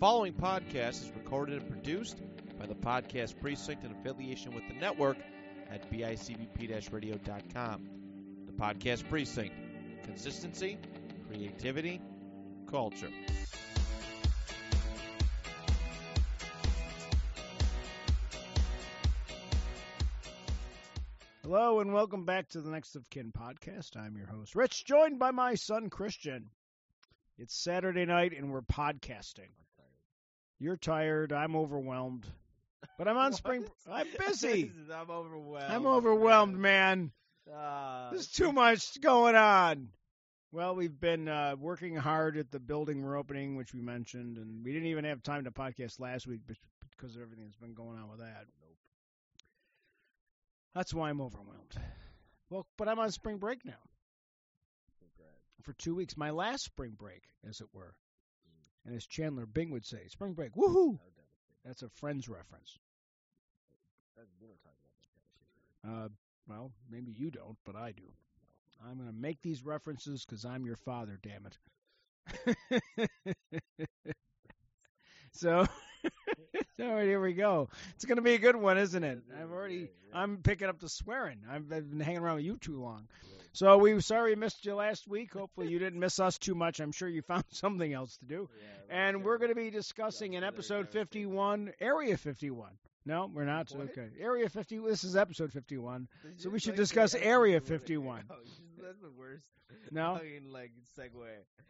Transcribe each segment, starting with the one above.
following podcast is recorded and produced by the Podcast Precinct in affiliation with the network at bicbp-radio.com. The Podcast Precinct. Consistency, creativity, culture. Hello and welcome back to the Next of Kin podcast. I'm your host, Rich, joined by my son, Christian. It's Saturday night and we're podcasting. You're tired. I'm overwhelmed. But I'm on spring. I'm busy. I'm overwhelmed. I'm overwhelmed, man. Uh, There's too much going on. Well, we've been uh, working hard at the building we're opening, which we mentioned, and we didn't even have time to podcast last week because of everything that's been going on with that. Nope. That's why I'm overwhelmed. Well, but I'm on spring break now for two weeks. My last spring break, as it were. And as Chandler Bing would say, spring break, woohoo! That's a Friends reference. Uh, well, maybe you don't, but I do. I'm going to make these references because I'm your father, damn it. so, so here we go. It's going to be a good one, isn't it? I've already, I'm picking up the swearing. I've, been hanging around with you too long. So we sorry we missed you last week. Hopefully you didn't miss us too much. I'm sure you found something else to do. And we're going to be discussing in episode 51, Area 51. No, we're not. What? Okay. Area 50. This is episode 51. So we should discuss Area 51. That's the worst. No? Fucking like segue.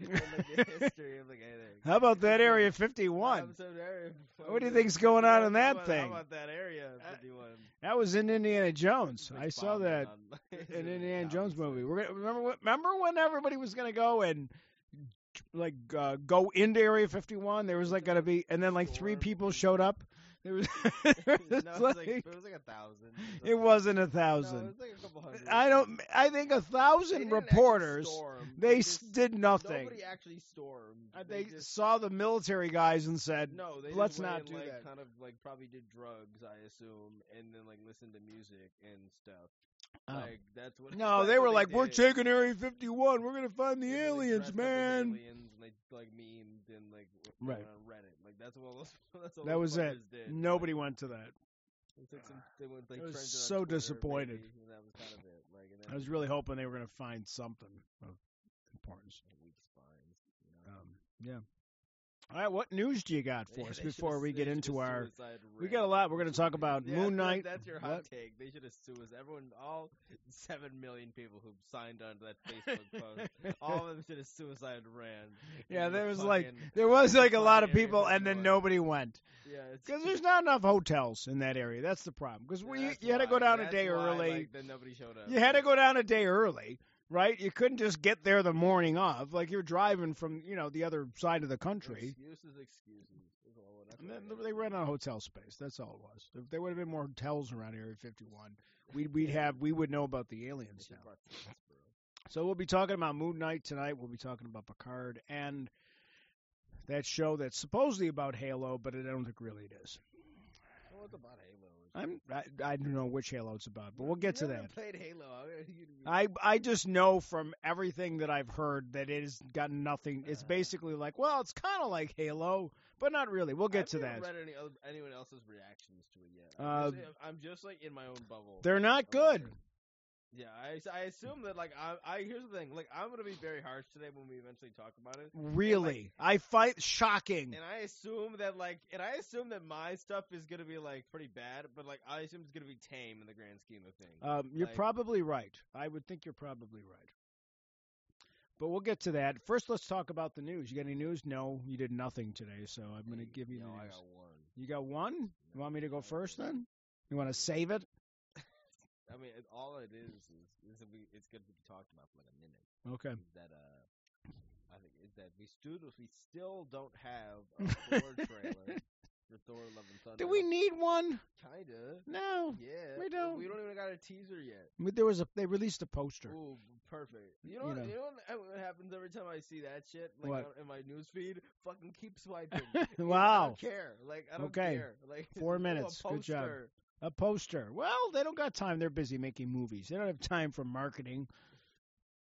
like the history of like anything. How about that Area 51? Episode What do you think's going on in that How about- thing? How about that area Uh, 51? That was in Indiana Jones. I saw that in Indiana Jones movie. We're gonna, remember remember when everybody was going to go and like uh, go into Area 51? There was like going to be and then like three people showed up. There was, no, it was like, like- it was like a thousand. it wasn't a No, it thousand. was like a couple hundred. I don't. I think a thousand reporters. storm. They just- did nothing. Nobody actually stormed. Uh, They They just saw the military guys and said, no. They let's not do like, that. Kind of like probably did drugs, I assume, and then like listened to music and stuff. Oh. Like that's what. "No." They were like, "We're taking Area 51. We're gonna find the like, aliens, man." Aliens, and they like memed and like Right. on Reddit. Like that's what all those. That's all That was it. Did. Nobody went to that. Some, they went, like, I was so Twitter, disappointed. maybe, that was kind of it. Like, I was really hoping they were gonna find something of importance. spines. You know? Um, yeah. All right, what news do you got for Yeah, us before we get into our? We got a lot. We're going to talk about Yeah, Moon Knight. That's your hot What? take. They should have sued us. Everyone, all seven million people who signed on to that Facebook post, all of them should have suicide ran. Yeah, there was like there was like a lot of people, and then nobody went Yeah, because there's not enough hotels in that area. That's the problem. Because we that's you had to go why- down a that's day why, early. Like, then nobody showed up. You had to go down a day early, right? You couldn't just get there the morning of. Like you're driving from you know the other side of the country. Excuses, excuses. is all- that's And then they ran out of hotel space. That's all it was. If there would have been more hotels around Area 51, we'd we'd have we would know about the aliens now. So we'll be talking about Moon Knight tonight. We'll be talking about Picard and that show that's supposedly about Halo, but I don't think really it is. Well, it's about Halo. I'm I, I don't know which Halo it's about, but we'll get to that. Played Halo. I- I just know from everything that I've heard that it has got nothing. It's basically like, well, it's kind of like Halo, but not really. We'll get I to that. Read any other, anyone else's reactions to it yet? Uh, I'm, just, I'm just like in my own bubble. They're not good. Yeah, I, I assume that like I, I here's the thing like I'm gonna be very harsh today when we eventually talk about it. Really, I fight shocking. And I assume that like, and I assume that my stuff is gonna be like pretty bad, but like I assume it's gonna be tame in the grand scheme of things. Um, you're Like- probably right. I would think you're probably right. But we'll get to that. First, let's talk about the news. You got any news? No, you did nothing today, so I'm going to give you no, the I got one. You got one? You want me to go first then? You want to save it? I mean, it, all it is is, is we, it's going to be talked about for like a minute. Okay. Is that uh, I think is that we still we still don't have a Thor trailer for Thor: Love and Thunder. Do we need one? Kinda. No. Yeah. we don't. We don't even got a teaser yet. But There was a. They released a poster. Ooh, perfect. You know, You what, know. you know what, happens every time I see that shit? Like What? in my news feed, fucking keep swiping. I wow. don't care. Like I don't Okay. care. Like Four minutes. Good job. A poster. Well, they don't got time. They're busy making movies. They don't have time for marketing.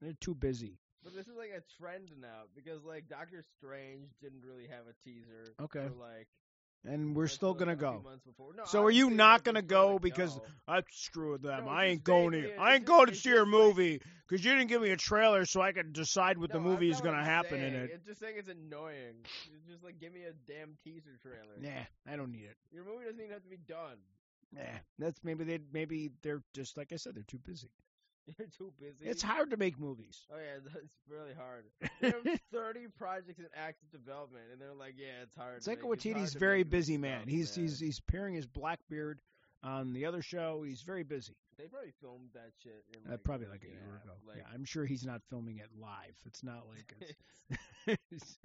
They're too busy. But this is like a trend now because like Doctor Strange didn't really have a teaser. Okay. For, like And we're still gonna go. No, So are you not gonna go because go. I screw with them. No, I ain't going to. I ain't going to see your movie because you didn't give me a trailer so I could decide what the movie is gonna happen in saying- it. It's just saying it's annoying. It's just like give me a damn teaser trailer. Nah, I don't need it. Your movie doesn't even have to be done. Nah, that's maybe they maybe they're just like I said they're too busy. You're too busy. It's hard to make movies. Oh yeah, that's really hard. They have thirty projects in active development, and they're like, yeah, it's hard. Taika Waititi's very busy man. stuff, He's man. he's he's paring his black beard on the other show. He's very busy. They probably filmed that shit in Uh, like, probably a like a year ago. Like, yeah, I'm sure he's not filming it live. It's not like it's.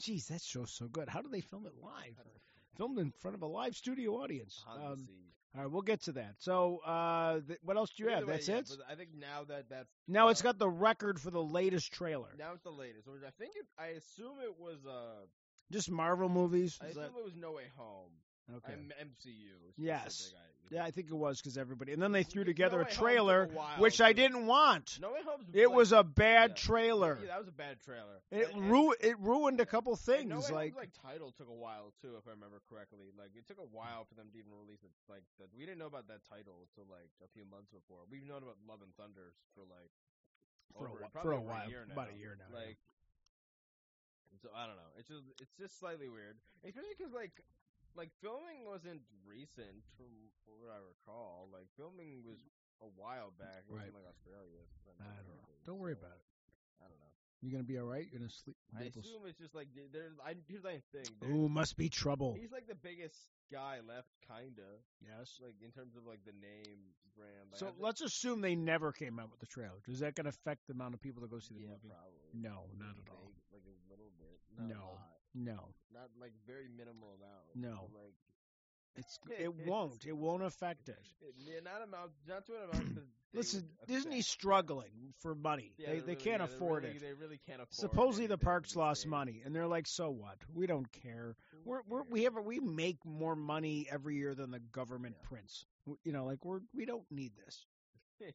Jeez, that show's so good. How do they film it live? I don't know. Filmed in front of a live studio audience. Um. All right, we'll get to that. So, uh, th- what else do you But have? way, That's yeah, it. but I think now that that's Now it's got the record for the latest trailer. now it's the latest. Which I think it. I assume it was. Uh, Just Marvel movies. I Is assume that- it was No Way Home. okay. MCU. Yes. I- Yeah, I think it was because everybody. And then they threw together No a Way Home took trailer, a while which I didn't want. No Way Home's It like, was a bad yeah. trailer. Yeah, that was a bad trailer. It And- ru- it ruined a couple things. No Way like, Home's, like title took a while too, if I remember correctly. Like it took a while for them to even release it. Like that, we didn't know about that title until like a few months before. We've known about Love and Thunder for like for a, over, whi- probably for a while, year now. about a year now. yeah. Like, so I don't know. It's just it's just slightly weird, especially because like like filming wasn't recent from what I recall. Like filming was mm. a while back. It was Right. in like Australia. if I don't know. Don't worry so, about it. I don't know. You're gonna be all right? You're gonna sleep? I assume it's just like there's. I here's the thing. Ooh, must be trouble. He's like the biggest guy left, kinda. Yes. Like in terms of like the name brand. Like, So I think- let's assume they never came out with the trailer. Is that gonna affect the amount of people that go see the yeah, movie? probably. No, not at all. Like a little bit. Not No. No, Not like very minimal amount. No. Like it's it won't. It won't affect it. it- not amount. Not to an amount. Listen, Disney's struggling for money. Yeah, they they're really- can't yeah, afford really- it. They really can't afford. Supposedly the parks lost money, and they're like, "So what? We don't care. We're, we're we have we make more money every year than the government Yeah. prints. You know, like we're we don't need this.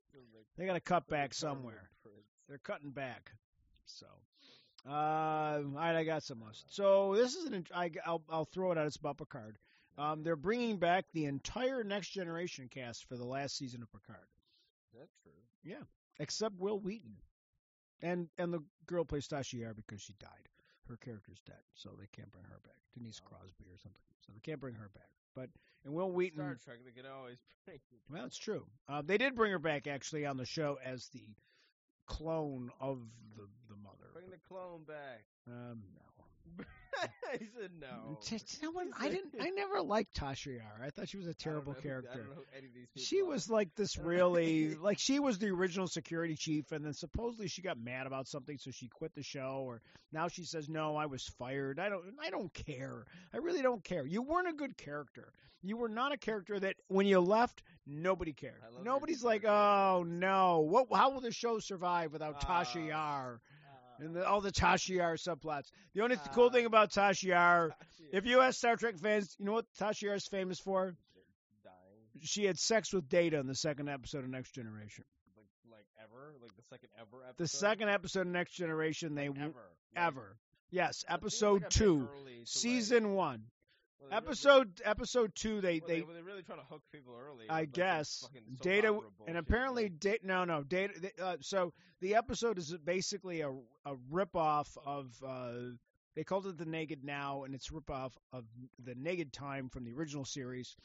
They got to cut back somewhere. They're cutting back. So, uh, all right, I got some list. So this is an. I, will I'll throw it out. It's about Picard. Um, they're bringing back the entire Next Generation cast for the last season of Picard, Is that true? Yeah. Except Wil Wheaton, and and the girl plays Tasha because she died. Her character's dead, so they can't bring her back. Denise Oh. Crosby or something. So they can't bring her back. But and Wil Wheaton. Star Trek. They can always bring. Well, it's true. Uh, they did bring her back actually on the show as the clone of the the mother. Bring the clone back. Um, no. he said no. T- t- you know what? He I didn't. I never liked Tasha Yar. I thought she was a terrible who- character. don't know who any of these people She are. was like this I really like she was the original security chief, and then supposedly she got mad about something, so she quit the show. Or now she says, "No, I was fired. I don't. I don't care. I really don't care. You weren't a good character. You were not a character that when you left, nobody cared. I Nobody's like, oh no, what? How will the show survive without Tasha Ah. Yar Uh, and the, all the Tasha Yar subplots? The only th- cool Ah. thing about Tasha Yar, if you ask Star Trek fans, you know what Tasha Yar is famous for? dying, She had sex with Data in the second episode of Next Generation. like like ever, like the second ever episode. The second episode of Next Generation, they Like, w- ever, Like, ever. Yes, episode two, early like- season one, well, they really- episode episode two. They well, they, were they really trying to hook people early. I with, like, some guess data, and apparently data. No, no data. they- Uh, so the episode is basically a a ripoff of. Uh, they called it the Naked Now, and it's a ripoff of the Naked Time from the original series.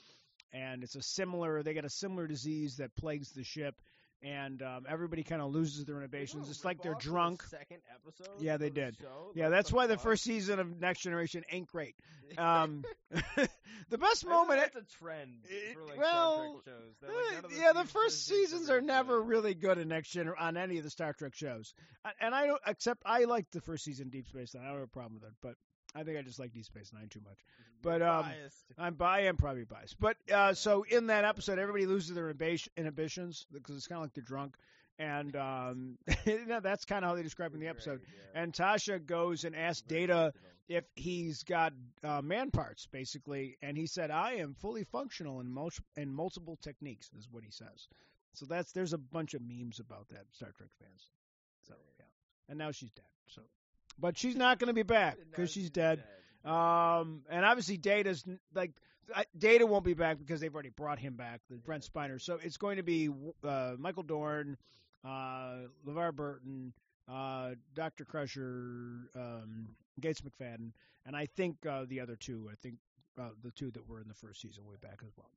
And it's a similar. They got a similar disease that plagues the ship, and um, everybody kind of loses their inhibitions. It's like they're the drunk. Second episode. Yeah, they the did. show? Yeah, that's why the first season of Next Generation ain't great. Um, the best moment. that's a trend for like well, Star Trek shows. Like, Eh, of yeah, the first seasons are never really good in Next Gen on any of the Star Trek shows, and I don't. Except I like the first season Deep Space Nine. I don't have a problem with it, but I think I just like Deep Space Nine too much. but, um, biased. I'm bi- I am probably biased, but uh, so in that episode, everybody loses their inhibitions because it's kind of like they're drunk, and um, you know, that's kind of how they describe in the episode. Great, yeah. And Tasha goes and asks Very Data if he's got uh, man parts, basically, and he said, "I am fully functional in, mul- in multiple techniques," is what he says. So that's there's a bunch of memes about that Star Trek fans. So yeah, and now she's dead. So, but she's not going to be back because she's dead. Um, and obviously Data's like Data won't be back because they've already brought him back, the Brent Spiner. So it's going to be uh, Michael Dorn, uh, LeVar Burton, uh, Doctor Crusher, um, Gates McFadden, and I think uh, the other two. I think uh, the two that were in the first season will be back as well.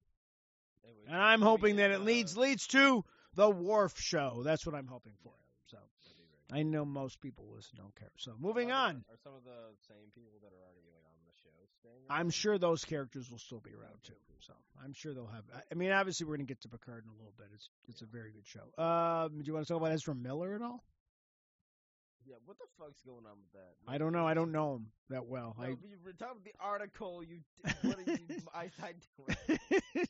And I'm hoping that it uh, leads leads to the Worf Show. That's what I'm hoping for. So that'd be very I know most people listen don't care. So moving Are on. Are some of the same people that are already like on the show staying? I'm sure those characters will still be around too. So I'm sure they'll have. I- mean, obviously we're going to get to Picard in a little bit. It's it's a very good show. Um, do you want to talk about Ezra Miller at all? Yeah, what the fuck's going on with that? I don't know. I don't know him that well. No, I you were talking about the article. You what are you eyesight doing?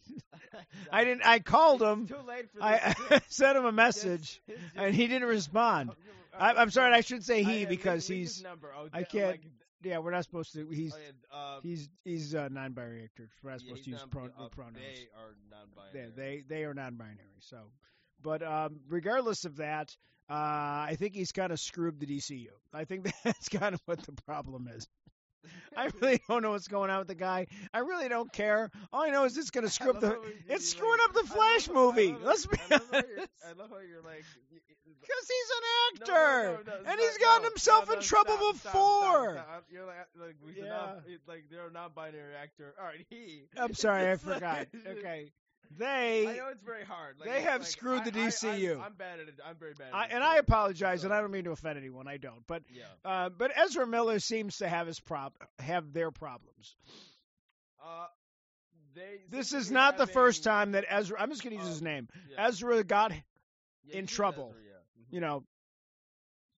I didn't. I called It's him. Too late for I sent him a message, it's just- and he didn't respond. Oh, I, uh, I'm sorry. I should say he yeah, because leave- he's. number. Oh, I can't- Like, Yeah, we're not supposed to. He's oh, yeah, uh, he's he's uh, non-binary actor. We're not yeah, supposed to use non- pro- uh, pronouns. They are non-binary. they they they are non-binary. So, but um, regardless of that, uh, I think he's kind of screwed the DCU. I think that's kind of what the problem is. I really don't know what's going on with the guy. I really don't care. All I know is it's going to screw up the. It's screwing up the Flash movie. Let's be I love, how you're, honest. I love how you're like. Because he's No, an no, actor, no, no, and he's gotten no, himself no, in no, trouble stop, before. stop, stop. You're like, like, Yeah. not, like they're a non-binary actor. All right, he. I'm sorry, I like- forgot. it's Okay, I they. know it's very hard. Like, they have like, screwed I- the I- I, DCU. I'm bad at it. I'm very bad. At I, it and. I apologize, and I don't mean to offend anyone. I don't, but Yeah. uh, but Ezra Miller seems to have his prob have their problems. Uh, they. This is not the first time that Ezra. I'm just going to use Uh, his name. Yeah. Ezra got Yeah, in trouble. Ezra, yeah. Mhm. you know,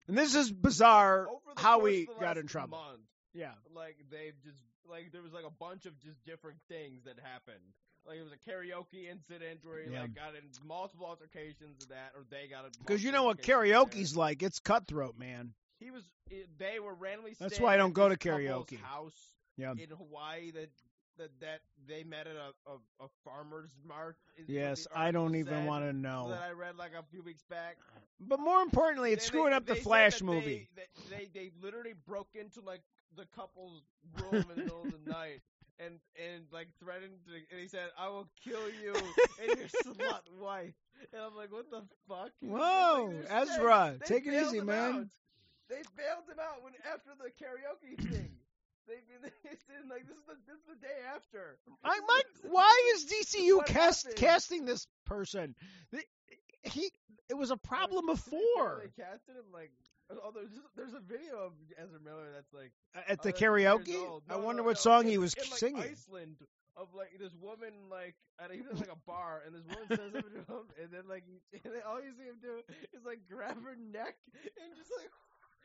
and this is bizarre how we got in trouble. Month, Yeah, like they've just like there was like a bunch of just different things that happened. Like it was a karaoke incident where he Yeah. like got in multiple altercations of that, or they got in because you know what karaoke's like. It's cutthroat, man. He was. Eh, they were randomly. That's why I don't go to karaoke. House Yeah. in Hawaii that that that they met at a a, a farmers market. Yes, I don't even said, want to know. That I read like a few weeks back. But more importantly, it's They- screwing they- up the Flash movie. They, they they literally broke into like the couple's room in the middle of the night and and like threatened to, and he said, "I will kill you and your slut wife." And I'm like, "What the fuck?" Like, Whoa, they're Ezra, they take it easy, man. out. They bailed him out when after the karaoke thing. They, they said like this is the this is the day after. I might. Why is DCU cast happened? casting this person? He. It was a problem before They casted him like. Oh, there's there's a video of Ezra Miller that's like at the uh, 100 karaoke. old. I wonder no, what no, song he was in, like, singing. Iceland of like this woman like at a, he was like a bar and this woman says something to him and then like he, and then all you see him do is like grab her neck and just like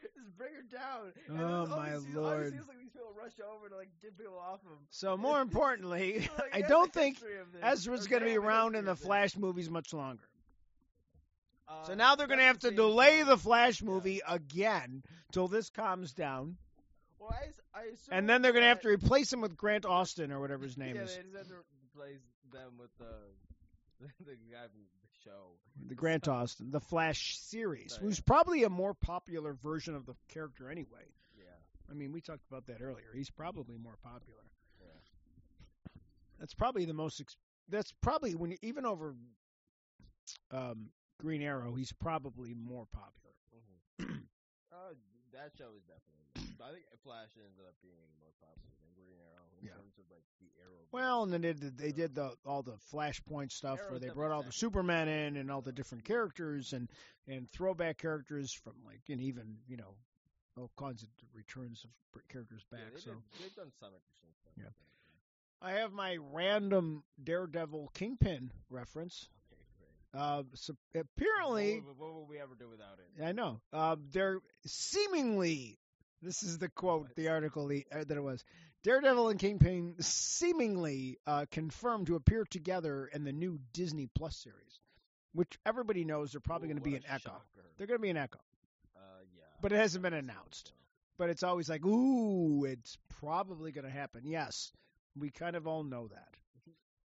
just bring her down. And Oh, my see- All you lord. see is like these people rush over to like get people off him. So more importantly, like, I don't think history of this, Ezra's going to be around in the. Flash movies much longer. So Uh, now they're going to have to delay the Flash movie again till this calms down, Well, I, I and then they're going to have to replace him with Grant Gustin or whatever his name yeah, is, Yeah, they just had to replace them with the the guy from the show. the Grant Gustin, the Flash series, who's probably a more popular version of the character anyway. Yeah. I mean, we talked about that earlier. He's probably more popular. Yeah. That's probably the most. That's probably when even over um, Green Arrow, he's probably more popular. Mm-hmm. uh, that show is definitely. But I think Flash ended up being more popular than Green Arrow in Yeah. terms of like the Arrow. Well, and then they did, they did the all the Flashpoint stuff where they brought all the Superman in and all the different characters and and throwback characters from like and even you know all kinds of returns of characters yeah, back. they so did, they've done some interesting stuff. Yeah. I have my random Daredevil Kingpin reference. Uh, so apparently, what, what would we ever do without it? I know. Um, they're seemingly. This is the quote, the article the, uh, that it was. Daredevil and Kingpin seemingly uh, confirmed to appear together in the new Disney Plus series, which everybody knows they're probably going to be an a Echo. They're going to be an Echo, Uh, yeah. but it hasn't been I would say announced. But it's always like, ooh, it's probably going to happen. Yes, we kind of all know that.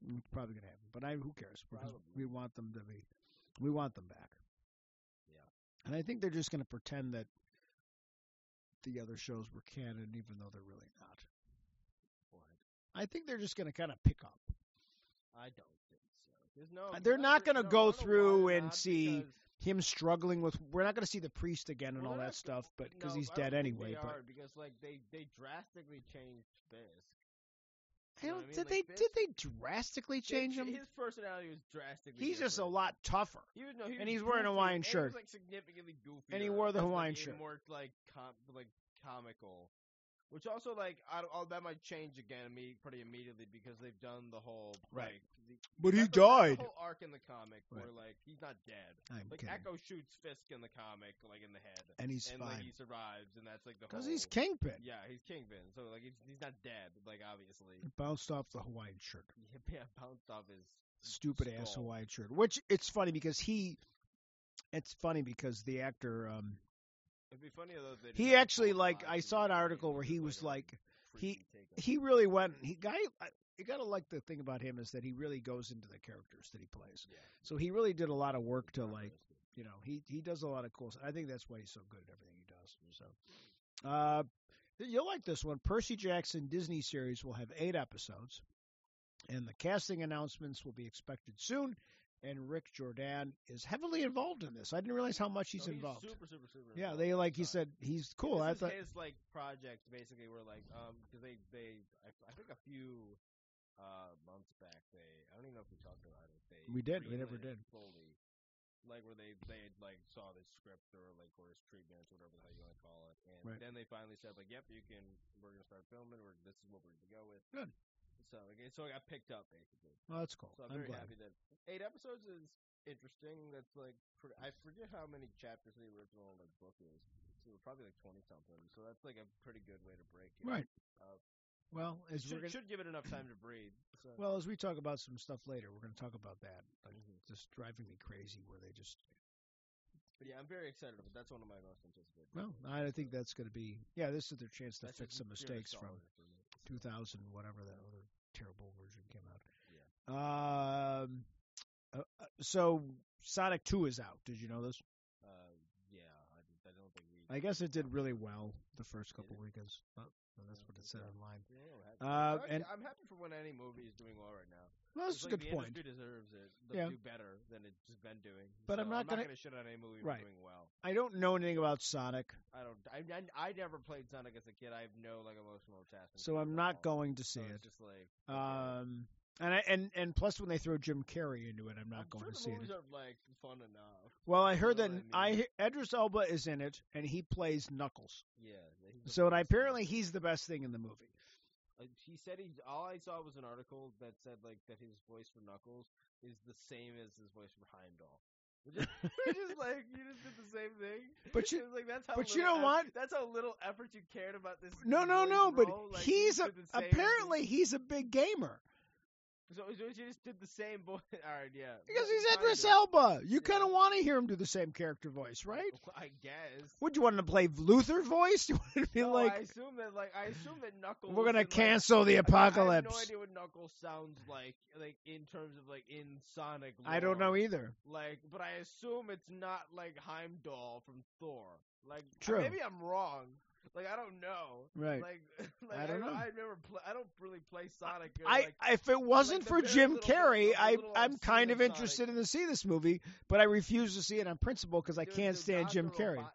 It's probably going to happen, but I who cares? Because Probably. we want them to be, we want them back. Yeah. And I think they're just going to pretend that the other shows were canon, even though they're really not. What? I think they're just going to kind of pick up. I don't think so. There's no. Uh, they're not going gonna to go through and see Him struggling with. We're not going to see the priest again and all that stuff, but because he's dead anyway. They but are, because like they they drastically changed Fisk. I You know don't. I mean? Did Like, they? Fisk- Did they drastically change him? His personality was drastically. He's just a lot tougher. He was, no, he and was he's wearing a goofy, Hawaiian and he shirt. was, like significantly goofy. And he wore the Hawaiian like, shirt. More like com- like comical, which also like I don't, oh, that might change again me pretty immediately because they've done the whole Right. Like, the, But he died. The whole arc in the comic Right. where like he's not dead. I'm Like kidding. Echo shoots Fisk in the comic, like in the head, and he's and like fine he survives, and that's like the because he's Kingpin. Yeah, he's Kingpin, so like he's, he's not dead. Like obviously, He bounced off the Hawaiian shirt. yeah, bounced off his Stupid ass. Hawaiian shirt. Which it's funny because he. It's funny because the actor. um funny though. He actually like I saw an article where he was like he freaky take on he really went he guy you gotta like the thing about him is that he really goes into the characters that he plays. Yeah. So he really did a lot of work to like you know he he does a lot of cool. stuff. I think that's why he's so good at everything he does. So, uh, you'll like this one. Percy Jackson Disney series will have eight episodes, and the casting announcements will be expected soon. And Rick Riordan is heavily involved in this. I didn't realize how much he's No, involved. Super, super, super. yeah, they like he said he's cool. I thought his like project basically. were like um because they they I, I think a few uh months back they I don't even know if we talked about it. They We did, we never did. fully. Like where they they like saw this script or like or his treatment whatever the hell you want to call it, and Right. then they finally said like, "Yep, you can. We're gonna start filming. We're this is what we're gonna go with." Good. So like, so I got picked up basically. well, that's cool. So I'm, I'm very glad. happy that eight episodes is interesting. That's like I forget how many chapters the original like book is. So probably like twenty something. So that's like a pretty good way to break it. Right. Uh, Well, as should, gonna, should give it enough time to breathe. So. well as we talk about some stuff later, we're going to talk about that. Like, Mhm. just driving me crazy where they just but yeah, I'm very excited. But that's one of my most anticipated. Well, I think that's going to be yeah. This is their chance to fix some mistakes from nostalgia for me. 2000, whatever that other terrible version came out. Yeah. Um. uh, uh, so Sonic 2 is out. Did you know this? Uh, yeah, I, I don't think we. I guess it did really well the first couple weekends. Oh, well, that's what it said online. Yeah. Uh, and- I'm happy for when any movie is doing well right now. That's a like good the point. industry deserves it. To Yeah. do better than it's been doing. But So I'm not gonna- gonna shit on any movie Right. doing well. I don't know anything about Sonic, I don't. I, I, I never played Sonic as a kid. I have no like emotional attachment. so I'm not going to see So it. Just like. Um. And I, and and plus when they throw Jim Carrey into it, I'm not I'm going sure to see it. are like fun enough. Well, I You heard know that I, I mean? Idris Elba is in it, and he plays Knuckles. Yeah. So and of apparently he's the best thing in the movie. He said he. All I saw was an article that said like that his voice for Knuckles is the same as his voice for Heimdall. Which is, which like you just did the same thing. But you- like that's how. but you know what? That's how little effort you cared about this. No, no, no. But. Like, he's a, did the same as apparently he's a big gamer So, so you just did the same voice. All right, yeah. because he's. Idris Elba. You kind of want to hear him do the same character voice, right? I guess. Would you want him to play Luther voice? You want to be No, like, I assume that like I assume that Knuckles. we're gonna and, like, cancel the I I have apocalypse. no idea what Knuckles sounds like, like in terms of like in Sonic. I don't know either. Like, but I assume it's not like Heimdall from Thor. Like, True. maybe I'm wrong. Like, I don't know. Right. Like, like I don't know. I never. Play, I don't really play Sonic. or, I like, if it wasn't the for Jim Carrey, I little I'm kind of interested in to see this movie, but I refuse to see it on principle because I can't stand Jim Dr. Carrey.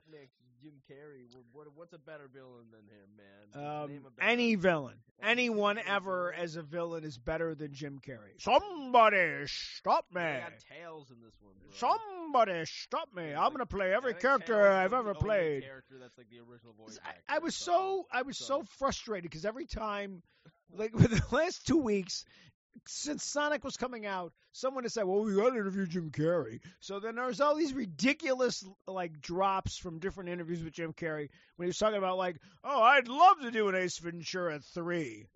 Jim Carrey. What, what's a better villain than him, man? Um, any villain, anyone ever as a villain is better than Jim Carrey. Somebody stop me! They got tails in this one, bro. Somebody stop me! I'm gonna play every character I've ever played. Character that's like the original voice I, actor I was something. so I was so So- frustrated because every time, like with the last two weeks, since Sonic was coming out, someone has said, "Well, we got to interview Jim Carrey." So then there's all these ridiculous like drops from different interviews with Jim Carrey when he was talking about like, "Oh, I'd love to do an Ace Ventura 3.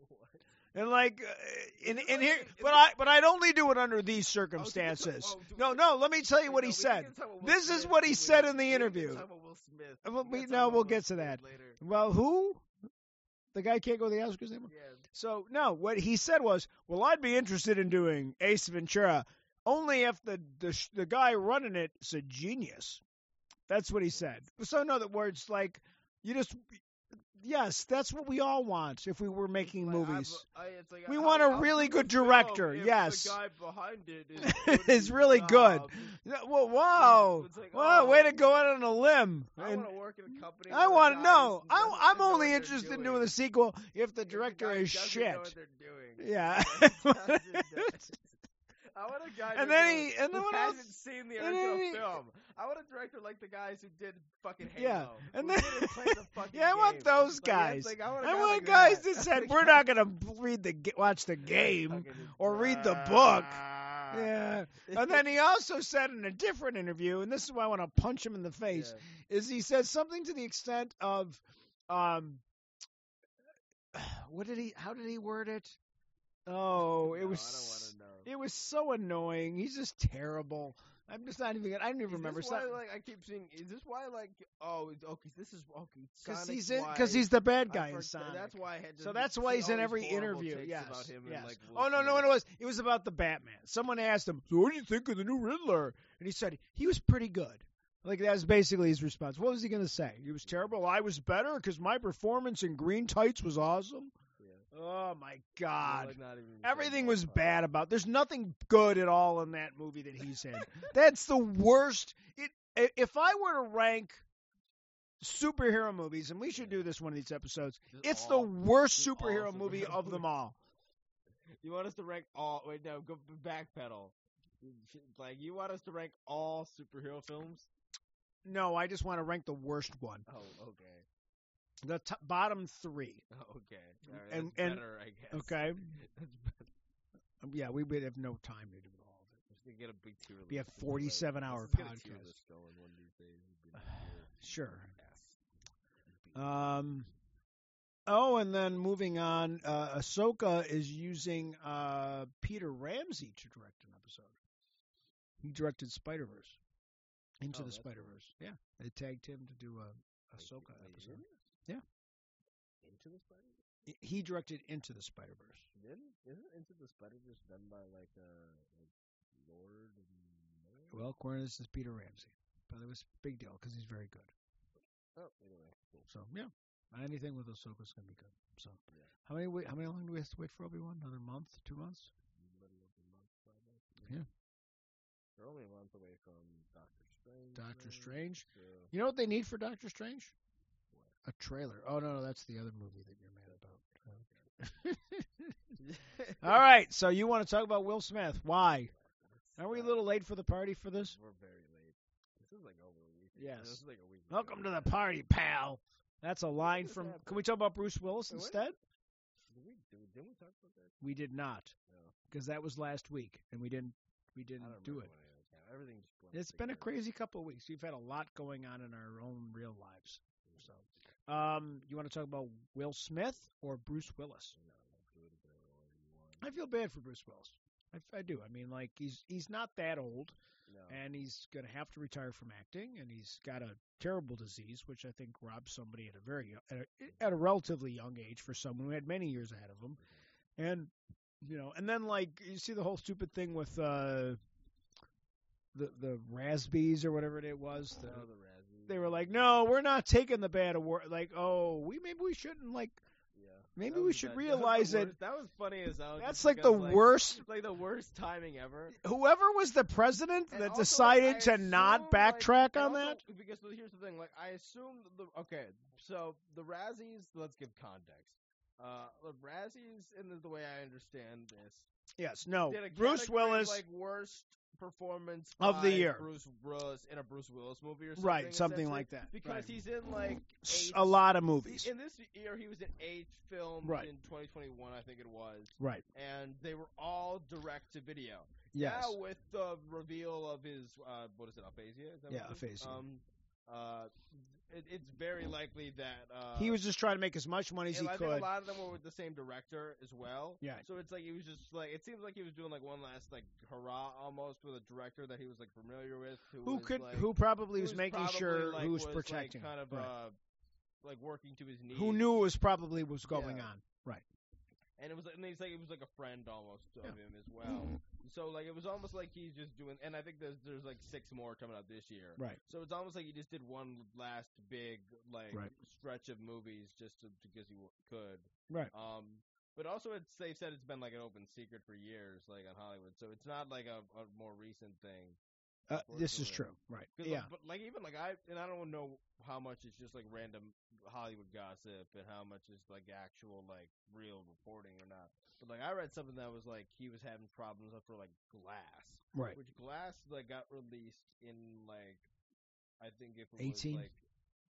And like, uh, and, Is it and like- but I, but I'd only do it under these so we can talk- circumstances. oh, No, no. Let me tell you what he said. can talk about Will This is what he said in the interview. talk about Will Smith. Uh, well, We we- can no, we'll get to that. Well, who? The guy can't go to the Oscars anymore. Yeah. So no, what he said was, "Well, I'd be interested in doing Ace Ventura, only if the the the guy running it's a genius." That's what he said. So in other words, like you just Yes, that's what we all want if we were making Like, movies. It's like, We how- want a really good director, yes. The guy behind it is, Is really good. job? Yeah, Whoa, wow. It's like, wow, way oh, to go out on a limb. I want to work in a company. I want to know. I, I'm only interested in doing the the sequel if the director is shit. Yeah. I want a guy. And who then he- and then what hasn't else? seen the original he- film. I want a director like the guys who did fucking Halo. Yeah, and then- the fucking yeah, I want those guys. it's like, I want, I guy want like guys that. that said we're not gonna read the watch the game. or read the book. Ah. Yeah. And then he also said in a different interview, and this is why I want to punch him in the face, Yeah. is he said something to the extent of, um, what did he? How did he word it? Oh, it No, was. I don't want to know. It was so annoying. He's just terrible. I'm just not even. I don't even Is remember. this why, like I keep seeing? Is this why like oh it's- okay this is okay Because he's in. Because he's the bad guy in Sonic. That's why I had to So that's why he's in every interview. Yes. About him yes. And, like, oh Will no, no, it was. It was about the Batman. Someone asked him, "So what do you think of the new Riddler?" And he said he was pretty good. Like that was basically his response. What was he gonna say? He was terrible. I was better because my performance in green tights was awesome. Oh my God. like, Everything was bad about. There's nothing good at all in that movie that he's in. That's the worst. It. If I were to rank superhero movies, and we should do this one of these episodes, Just it's all- the worst superhero movie superhero of them all. You want us to rank all? Wait, no, go backpedal. Like you want us to rank all superhero films? No, I just want to rank the worst one. Oh, okay. The t- bottom three. Okay. Right, And- that's and- better, I guess. Okay. that's. Um, yeah, we would have no time to do all of it. We get a big tier list. Be a 47 hour Let's podcast. list going one of these days. It'd be nice. Sure. Um. Oh, and then moving on, uh, Ahsoka is using uh, Peter Ramsey to direct an episode. He directed Spider Verse, Into Oh, the Spider Verse. Yeah, they tagged him to do a Ahsoka wait, episode. Yeah. Into the Spider. He- He directed Into the Spider Verse. Didn't isn't Into the Spider Verse done by like uh like Lord and Well, according to this is Peter Ramsey, but it was a big deal because he's very good. Oh, anyway, cool. So yeah, anything with Ahsoka's gonna be good. So Yeah. how many wait, how many long do we have to wait for Obi Wan? Another month? Two months? Middle of the month, probably. Yeah. They're only a month away from Doctor Strange. Doctor Strange. So You know what they need for Doctor Strange? A trailer. Oh no, no, that's the other movie that you're mad about. All right, so you want to talk about Will Smith? Why? Are we a uh, little late for the party for this? We're very late. This is like over a week. Yes. This is like a week. Welcome to the party, pal. That's a line from. happened? Can we talk about Bruce Willis Wait, instead? Did we, did we, didn't we talk about that? We did not, No. because that was last week, and we didn't. We didn't don't do remember it. when Everything it's been a crazy couple of weeks. We've had a lot going on in our own real lives. Um, you want to talk about Will Smith or Bruce Willis? No, no, do it whatever order you want. I feel bad for Bruce Willis. I, I do. I mean, like he's he's not that old, No. and he's going to have to retire from acting, and he's got a terrible disease, which I think robs somebody at a very at a, at a relatively young age for someone who had many years ahead of him, and you know, and then like you see the whole stupid thing with uh, the the Razzies or whatever it was. The, Oh, the. They were like, no, we're not taking the bad award. Like, oh, we maybe we shouldn't like. Yeah. Maybe we should bad. That realize that- worst- That was funny as hell. That's like the because, worst. Like the worst timing ever. Whoever was the president And that also, decided like, to I not assume, like- backtrack on also, that. Because here's the thing, like I assume the okay, so the Razzies. Let's give context. Uh, the Razzies, in the, way I understand this, Yes, no. Bruce Willis, like worst performance Of the year. Bruce Willis in a Bruce Willis movie or something. right? Something like that. Because right. he's in like eight, a lot of movies. In this year, he was in eight films Right. in 2021, I think it was, Right. and they were all direct to video. Yes. Now with the reveal of his uh, what is it, aphasia? Is that Yeah, what it is? aphasia. Um, uh, it, it's very likely that uh, he was just trying to make as much money as he I could. a lot of them were with the same director as well. Yeah. So it's like he was just like it seems like he was doing like one last like hurrah almost with a director that he was like familiar with. Who, Who was, could? like, who probably was who's making probably, sure like, who was was, protecting? like, kind of right. uh, like working to his needs. who knew it was probably was going Yeah. on? Right. And it was and he's like it was like a friend almost of Yeah. him as well. So like it was almost like he's just doing, and I think there's there's like six more coming out this year. Right. So it's almost like he just did one last big like Right. stretch of movies just to, because he could. Right. Um, but also it's they've said it's been like an open secret for years, like on Hollywood. So it's not like a, a more recent thing. Uh, this is true. right? Yeah. But like even like I and I don't know how much it's just like random Hollywood gossip and how much is like actual like real reporting or not. But like I read something that was like he was having problems for like Glass, Right. which Glass like got released in like I think if it 18? was like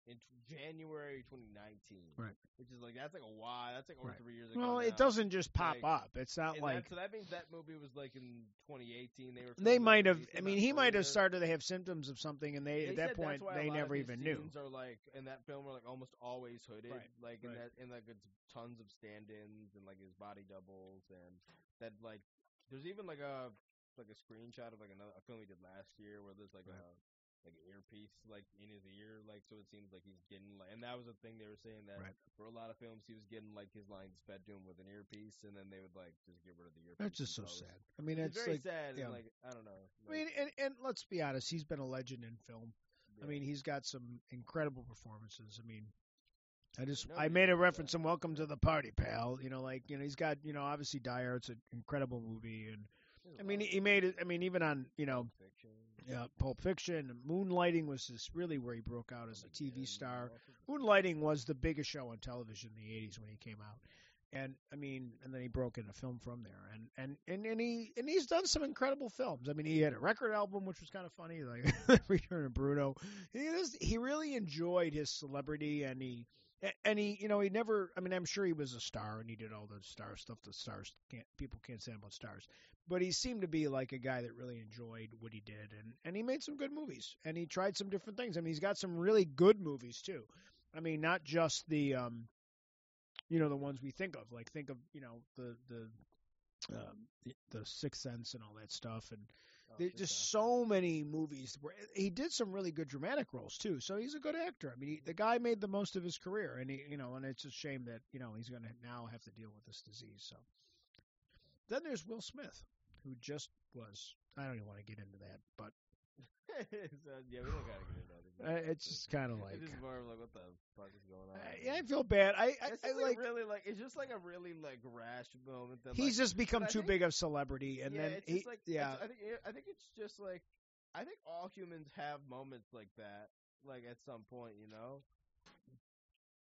in January 2019, Right. Which is like that's like a while. That's like over Right. three years ago. Well, it doesn't just pop Like, up. It's not like that, so that means that movie was like in 2018. They were they might have. I mean, he might have started to have symptoms of something, and they, They at that point they never even knew. Are like in that film are like almost always hooded, Right, like in that in like it's tons of stand-ins and like his body doubles and that like there's even like a like a screenshot of like another a film we did last year where there's like a like earpiece like in his ear like so it seems like he's getting like and that was the thing they were saying that Right. for a lot of films he was getting like his lines fed to him with an earpiece and then they would like just get rid of the earpiece. That's just so and sad. I mean, It's, it's very like. sad. yeah. And like I don't know. I mean, and, and let's be honest, he's been a legend in film. I mean, he's got some incredible performances. I mean, I just No, I made a reference yeah. in Welcome to the Party, pal. You know, like you know, he's got you know, obviously Die Hard's an incredible movie, and a I mean, he made it. I mean, even on you know, Pulp Fiction. uh, Pulp Fiction, Moonlighting was this really where he broke out as a TV star. all sorts of- Moonlighting was the biggest show on television in the '80s when he came out, and I mean, and then he broke into film from there, and and and, and he and he's done some incredible films. I mean, he had a record album which was kind of funny, like Return of Bruno. He is, he really enjoyed his celebrity, and he and he you know he never. I mean, I'm sure he was a star, and he did all the star stuff that stars can't people can't say about stars. But he seemed to be like a guy that really enjoyed what he did, and and he made some good movies, and he tried some different things. I mean, he's got some really good movies too. I mean, not just the um, you know, the ones we think of. Like think of you know the the um, the, the Sixth Sense and all that stuff, and there's oh, just so many movies where eh, he did some really good dramatic roles too. So he's a good actor. I mean, he, the guy made the most of his career, and he, you know, and it's a shame that you know he's going to now have to deal with this disease. So then there's Will Smith, who just was. I don't even want to get into that, but so, yeah, we don't gotta get into that. it's just kind of like. it's more like what the fuck is going on. I, yeah, I feel bad. I, I, it's I like. like really like it's just like a really like rash moment. That, He's like, just become too think- big of celebrity, and yeah, then it's he, just like yeah, it's- I think I think it's just like I think all humans have moments like that, like at some point, you know.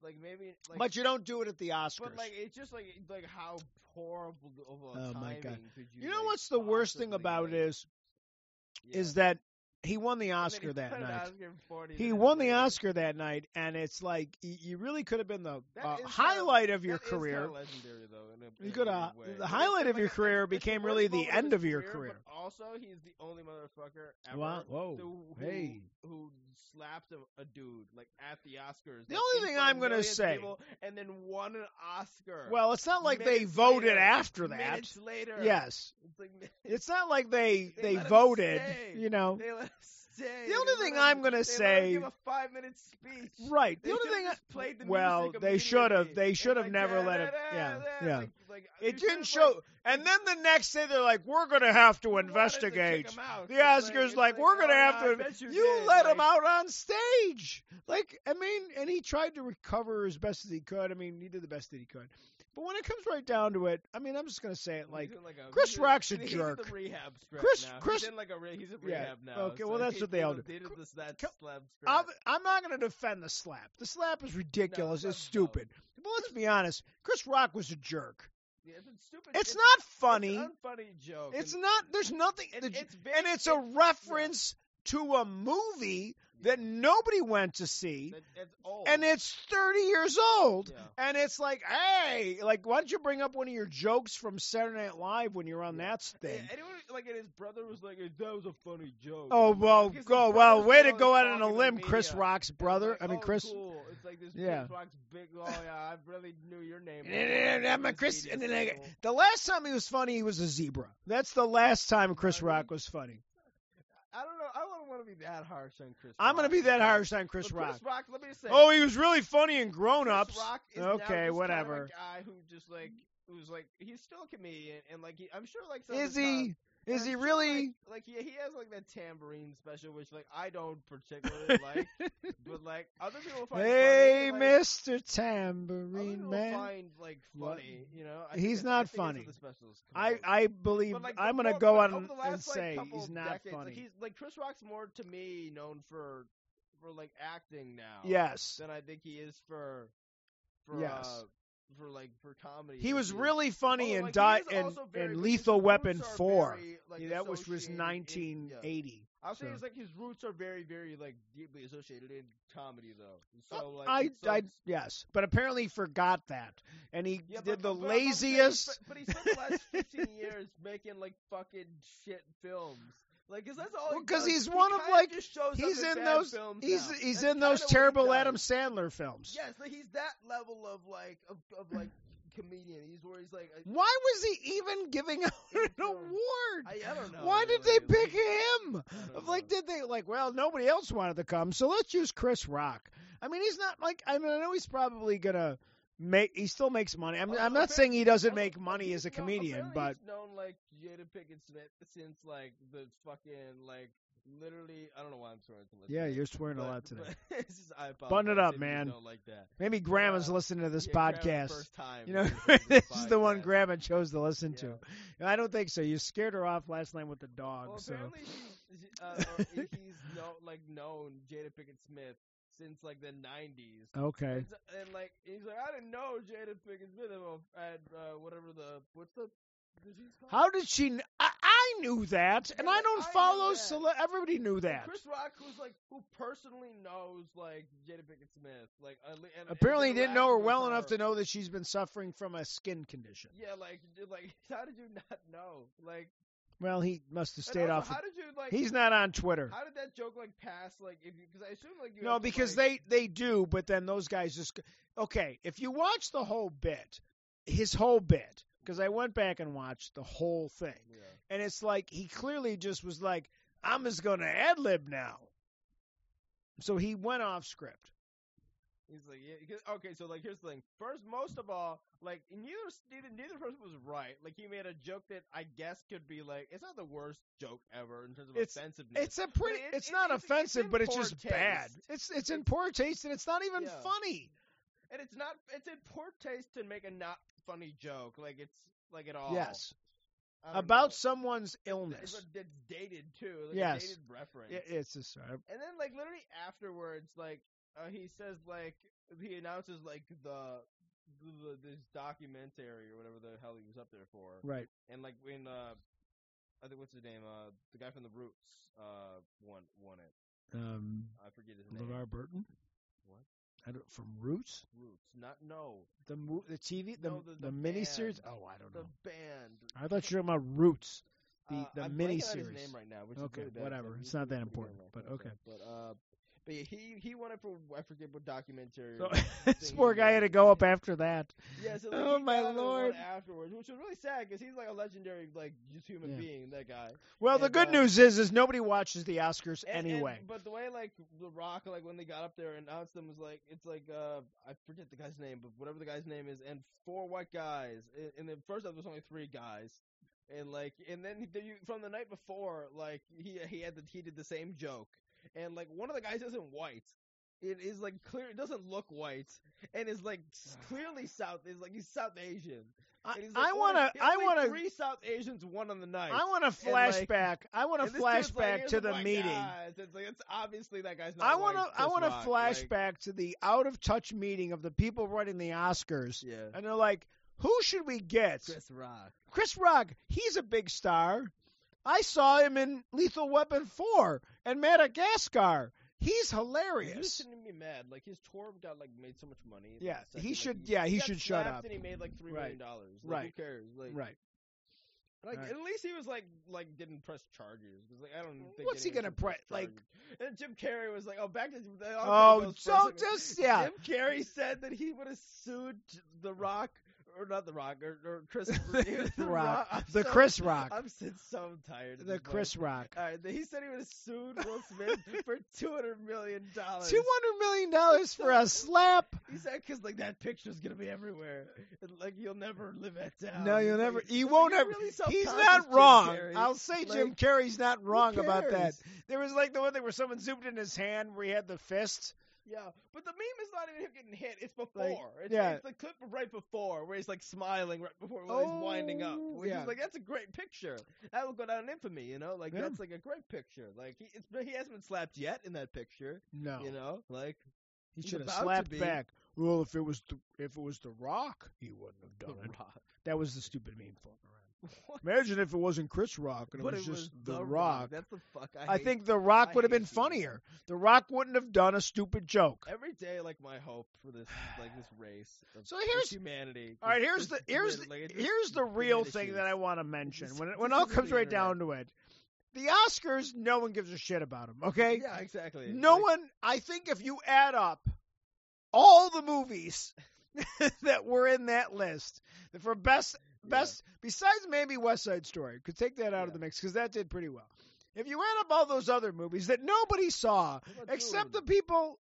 Like maybe, like, but you don't do it at the Oscars. but like it's just like like how horrible of a Oh, my timing God. could you? you know what's the worst thing about it is, yeah. is that he won the Oscar that night. Oscar He won the. Oscar that night, and it's like you really could have been the uh, highlight of your that is kinda career. though. You could the highlight of your career became really the end of your career. Also, he's the only motherfucker ever Wow, whoa, who, hey. who slapped a, a dude like at the Oscars. The only thing I'm gonna say- people, and then won an Oscar. Well, it's not like they voted later. after that. Minutes later. Yes, It's like it's not like they They they voted. You know, they let stay. The only thing I'm gonna they say- give a five minute speech. right? The They only thing. I- played the well, they should have. They should have Like, never da, let da, it. da, Yeah, yeah. like- like, uh, It didn't show. And then the next day they're like, "We're gonna have to wanted to investigate." The It's like- Oscars like, "We're gonna oh, have to." you You did. let him out on stage. Like, I mean, and he tried to recover as best as he could. I mean, he did the best that he could. But when it comes right down to it, I mean, I'm just gonna say it like, like a, Chris he's Rock's a he's jerk. The rehab Chris- now. Chris- he's like a he's in Yeah, now. okay, so well, that's he what they all do. Did this that Co- slap I'm. I'm not gonna defend the slap. The slap is ridiculous. No, it's it's stupid. But let's be honest. Chris Rock was a jerk. Yeah, it's stupid. It's not funny. It's an unfunny joke. It's and not. There's nothing. it- the- it's very, and it's a reference to a movie that nobody went to see, it's and it's 30 years old. Yeah. And it's like, hey, like, why don't you bring up one of your jokes from Saturday Night Live when you're on Yeah. that thing? anyone like and his brother was like that was a funny joke. Oh well, go well. Way to go out on a limb, Chris. Rock's brother. like, I mean, oh, Chris. Cool. It's like this Yeah. Chris Rock's big. Oh yeah, I really knew your name. And I'm a Chris. And then I, the last time he was funny, he was a zebra. That's the last time Chris I mean- Rock was funny. I don't know. I wouldn't want want to be that harsh on Chris. I'm going to be that harsh on Chris Rock. Chris Rock, let me just say. Oh, he was really funny in Grown Ups. Okay, whatever. Kind of guy who just like who's like he's still a comedian and like he, I'm sure like some Is he? stuff- Is he really? like, like he he has like that tambourine special which like I don't particularly like, but like other people find hey, funny. like, Mr. other Tambourine Man. find like funny, you know. I He's think not I funny. that's the specials I. I believe But, like, I'm gonna more- go over and last, like, say he's not decades, funny. Like, he's, like Chris Rock's more to me known for for like acting now. yes, Than I think he is for for Yes. uh, for like for comedy. he was really funny in Di- he is in, also very- in like, Lethal Weapon Four. very, like, Yeah, that was was associated in- yeah. 1980. I'll say it's like his roots are very, very like deeply associated in comedy, though. Uh, so like, I, so I, yes, but apparently he forgot that, and he yeah, did but, the but, but I'm saying, laziest. But, but he spent the last 15 years making like fucking shit films. Like, cause that's all. Well, he 'cause he's one of, kinda like- just shows up He's in bad those. Films He's now. he's That's in those he terrible. Adam Sandler films. Yes, like he's that level of like of, of like comedian. He's where he's like. Why was he even giving out an award? I, I don't know. Why did really, they pick him? Of like, know. did they like? Well, nobody else wanted to come, so let's use Chris Rock. I mean, he's not like. I mean, I know he's probably gonna make. He still makes money. I'm, I'm not saying he doesn't make money as a comedian, but he's known like Jada Pinkett Smith since like the fucking like literally. I don't know why I'm swearing much. yeah, you're swearing a lot today. but it's just, I Button it up, man. Like. Maybe Grandma's uh, listening to this Yeah, podcast. First time You know, to this is the one. Grandma chose to listen Yeah. to. I don't think so. You scared her off last night with the dog. Well, so apparently uh, he's no, like known Jada Pinkett Smith since like the '90s. okay. And, and like he's like, I didn't know Jada Pinkett Smith at uh, whatever the what's the disease called? How did she? Kn- I, I knew that, and Yeah, I don't I follow. Cele- everybody knew And that. Chris Rock, who's like who personally knows like Jada Pinkett Smith, like and, and Apparently, he did didn't know her well enough to know that she's been suffering from a skin condition. Yeah, like like how did you not know? Like Well, he must have stayed also, off. How did you like? He's not on Twitter. How did that joke like pass? Like if because I assume like you No, have to, because like, they they do, but then those guys just okay. If you watch the whole bit, his whole bit, because I went back and watched the whole thing, Yeah. and it's like he clearly just was like, "I'm just gonna ad lib now." So he went off script. He's like, yeah. Okay, so like, here's the thing. First, most of all, like, neither neither neither person was right. Like, he made a joke that I guess could be like, it's not the worst joke ever in terms of It's- offensiveness. It's a pretty. it- it's it- not it's- it's offensive, but it's just bad. It's it's in poor taste, and it's not even Yeah. funny. and it's not. It's in poor taste to make a not funny joke. Like it's like at all. Yes, about know. someone's It's, illness. it's dated too. Like Yes. a dated reference. It- it's just. Uh, And then like literally afterwards, like uh, he says like he announces like the, the this documentary or whatever the hell he was up there for, right. and like when uh I think what's his name uh the guy from the Roots uh won won it. Um, I forget his name. LeVar Burton. What? I don't, from Roots. Roots, not no The mo- the TV the No, the- the, the miniseries. Oh, I don't know. the band. I thought you were talking about Roots. The uh, the I'm on his name right now, which Okay, is really whatever. because It's not that important, but okay. But uh, but yeah, he he won it for I forget what documentary. So this poor guy had to go up after that. Yeah, so like, Oh, my got it and won lord. Afterwards, which was really sad because he's like a legendary, like just human Yeah. being. That guy. Well, the good uh, news is, is nobody watches the Oscars And- and- anyway. but the way like The Rock, like when they got up there and announced them, was like it's like uh I forget the guy's name, but whatever the guy's name is, and four white guys. And, and then first off, there's only three guys. And like, and then the, from the night before, like he he had the, he did the same joke, and like one of the guys isn't white. It is like clear. It doesn't look white, and is like clearly South. Is like he's South Asian. I, like, oh, want to. I want to. Three South Asians one on the night. I want to And, like- flashback. I want to dude's like, flashback to the meeting. guy." It's like it's obviously that guy's not. I want to. I want to Rock, flashback to the out of touch meeting of the people running the Oscars, yeah. and they're like, "Who should we get?" Chris Rock. Chris Rock, he's a big star. I saw him in Lethal Weapon 4 and Madagascar. He's He hilarious. shouldn't be mad. Like his tour got like made so much money. Yeah, he like, should- yeah, he got should shut up. And he made like three Right. million dollars. Like, Right. Who cares? Like, Right. Like Right. at least he was like like didn't press charges. 'cause, like I don't think. What's he gonna press like-. And Jim Carrey was like, oh, back to Oh, so just yeah. Jim Carrey said that he would have sued The Rock or not the Rock, or, or Chris The the Rock. I'm The so- Chris Rock. I'm so, so tired. Of The Chris Rock. All right, he said he would have sued Will Smith for two hundred million dollars. Two hundred million dollars for a slap. He said because like that picture's gonna be everywhere, and, like you'll never live that down. No, you'll never. Like, You won't ever. really He's not wrong. I'll say Jim Like, Carrey's not wrong about that. There was like the one thing where someone zoomed in his hand where he had the fist. Yeah, but the meme is not even him getting hit. It's before. it's, yeah. it's the clip right before where he's like smiling right before while he's winding up. Oh, Which yeah. is like that's a great picture. That will go down in infamy. You know, like Yeah. that's like a great picture. Like he it's, he hasn't been slapped yet in that picture. No, You know, like he should have slapped back. Well, if it was the if it was the Rock, he wouldn't have The done it. Rock. That was the stupid meme floating around. What? Imagine if it wasn't Chris Rock and it but was it just was the, the Rock. That's the fuck. I, I think the Rock I would have been funnier. The Rock wouldn't have done a stupid joke. every day, like my hope for this, like this race. Of So here's- humanity. All right, here's the here's the, like, here's the real thing that I want to mention when it, when all comes right down to it. The Oscars, no one gives a shit about them. Okay, Yeah, exactly. no Like, one. I think if you add up all the movies that were in that list for best. Best besides maybe West Side Story, could take that out of the mix because that did pretty well. If you add up all those other movies that nobody saw except Dune? the people.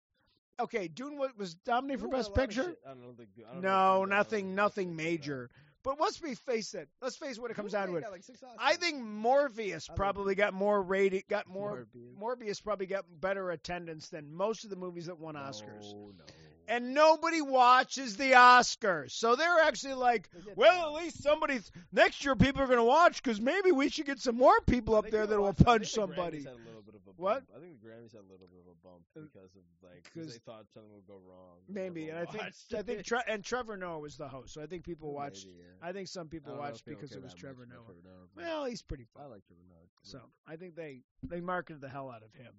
Okay, Dune wa- was nominated for Best Picture. I don't think. I don't No, nothing, nothing major. But let's be face it. Let's face what it comes down to. Like I think Morpheus I probably got more rating, got more. Morbius. Morbius probably got better attendance than most of the movies that won Oscars. No, no. And nobody watches the Oscars, so they're actually like, well, at least somebody next year people are going to watch because maybe we should get some more people up there that will punch think somebody. Had a little bit of a What? bump. I think the Grammys had a little bit of a bump Uh, because of like cause they thought something would go wrong. Maybe, and I think I think. Tre- and Trevor Noah was the host, so I think people watched. Maybe, yeah. I think some people watched because it was Trevor Noah. Trevor Noah, Well, he's pretty I like Trevor Noah. So I think they they marketed the hell out of him.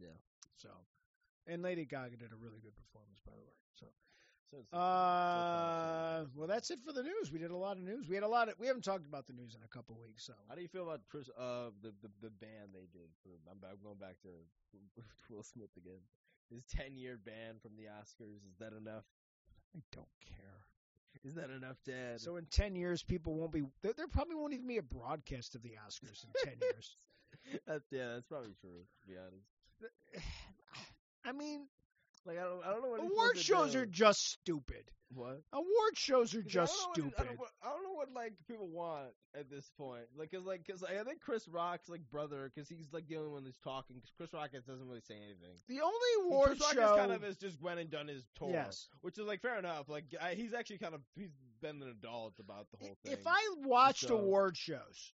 yeah. So, and Lady Gaga did a really good performance, by the way. So, So uh, well, that's it for the news. We did a lot of news. We had a lot of. We haven't talked about the news in a couple weeks. So, How do you feel about Uh, the the, the ban they did for. I'm, back, I'm going back to Will Smith again. His 10 year ban from the Oscars. Is that enough? I don't care. Is that enough, Dad? So in ten years, people won't be. There, there probably won't even be a broadcast of the Oscars in ten years. That's, yeah, that's probably true. To be honest, I mean, like I don't, I don't know what award shows are just stupid. what. Award shows are just I don't what- stupid. I don't, know what, I don't know what like people want at this point. Like, cause like, cause I think Chris Rock's like brother, cause he's like the only one that's talking. Cause Chris Rock doesn't really say anything. The only award Chris Rock show. is kind of has just went and done his tour, Yes. which is like fair enough. Like I, he's actually kind of he's been an adult about the whole thing. If I watched So- award shows,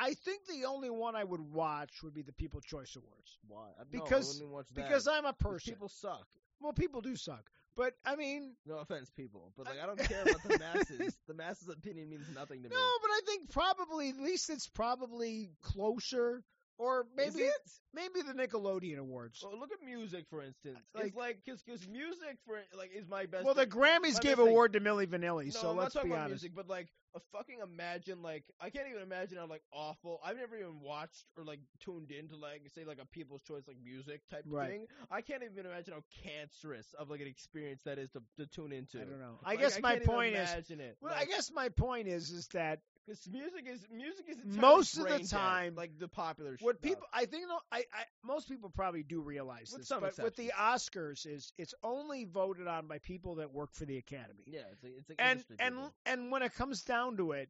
I think the only one I would watch would be the People Choice Awards why because- no, I watch that. because I'm a person. people suck. well, people do suck, but I mean, No offense, people, but like I don't care about the masses. The masses' opinion means nothing to no, me. No, but I think probably at least it's probably closer, or maybe maybe the Nickelodeon Awards. Well, look at music, for instance. Like- it's like because music for like is my best. Well, the Grammys gave award to Milli Vanilli, No, so I'm let's not talking be about honest. music, but like a fucking imagine like I can't even imagine how like awful. I've never even watched or like tuned into like say like a People's Choice like music type Right. thing. I can't even imagine how cancerous of like an experience that is to, to tune into. I don't know. I Like, guess my can't even point is. imagine it. Well, I guess my point is is that because music is music is Most of the brain dead, time, like the popular what stuff. people I think I, I most people probably do realize With this, but with the Oscars is it's only voted on by people that work for the Academy. Yeah, it's like, it's like and and people. and when it comes down to it,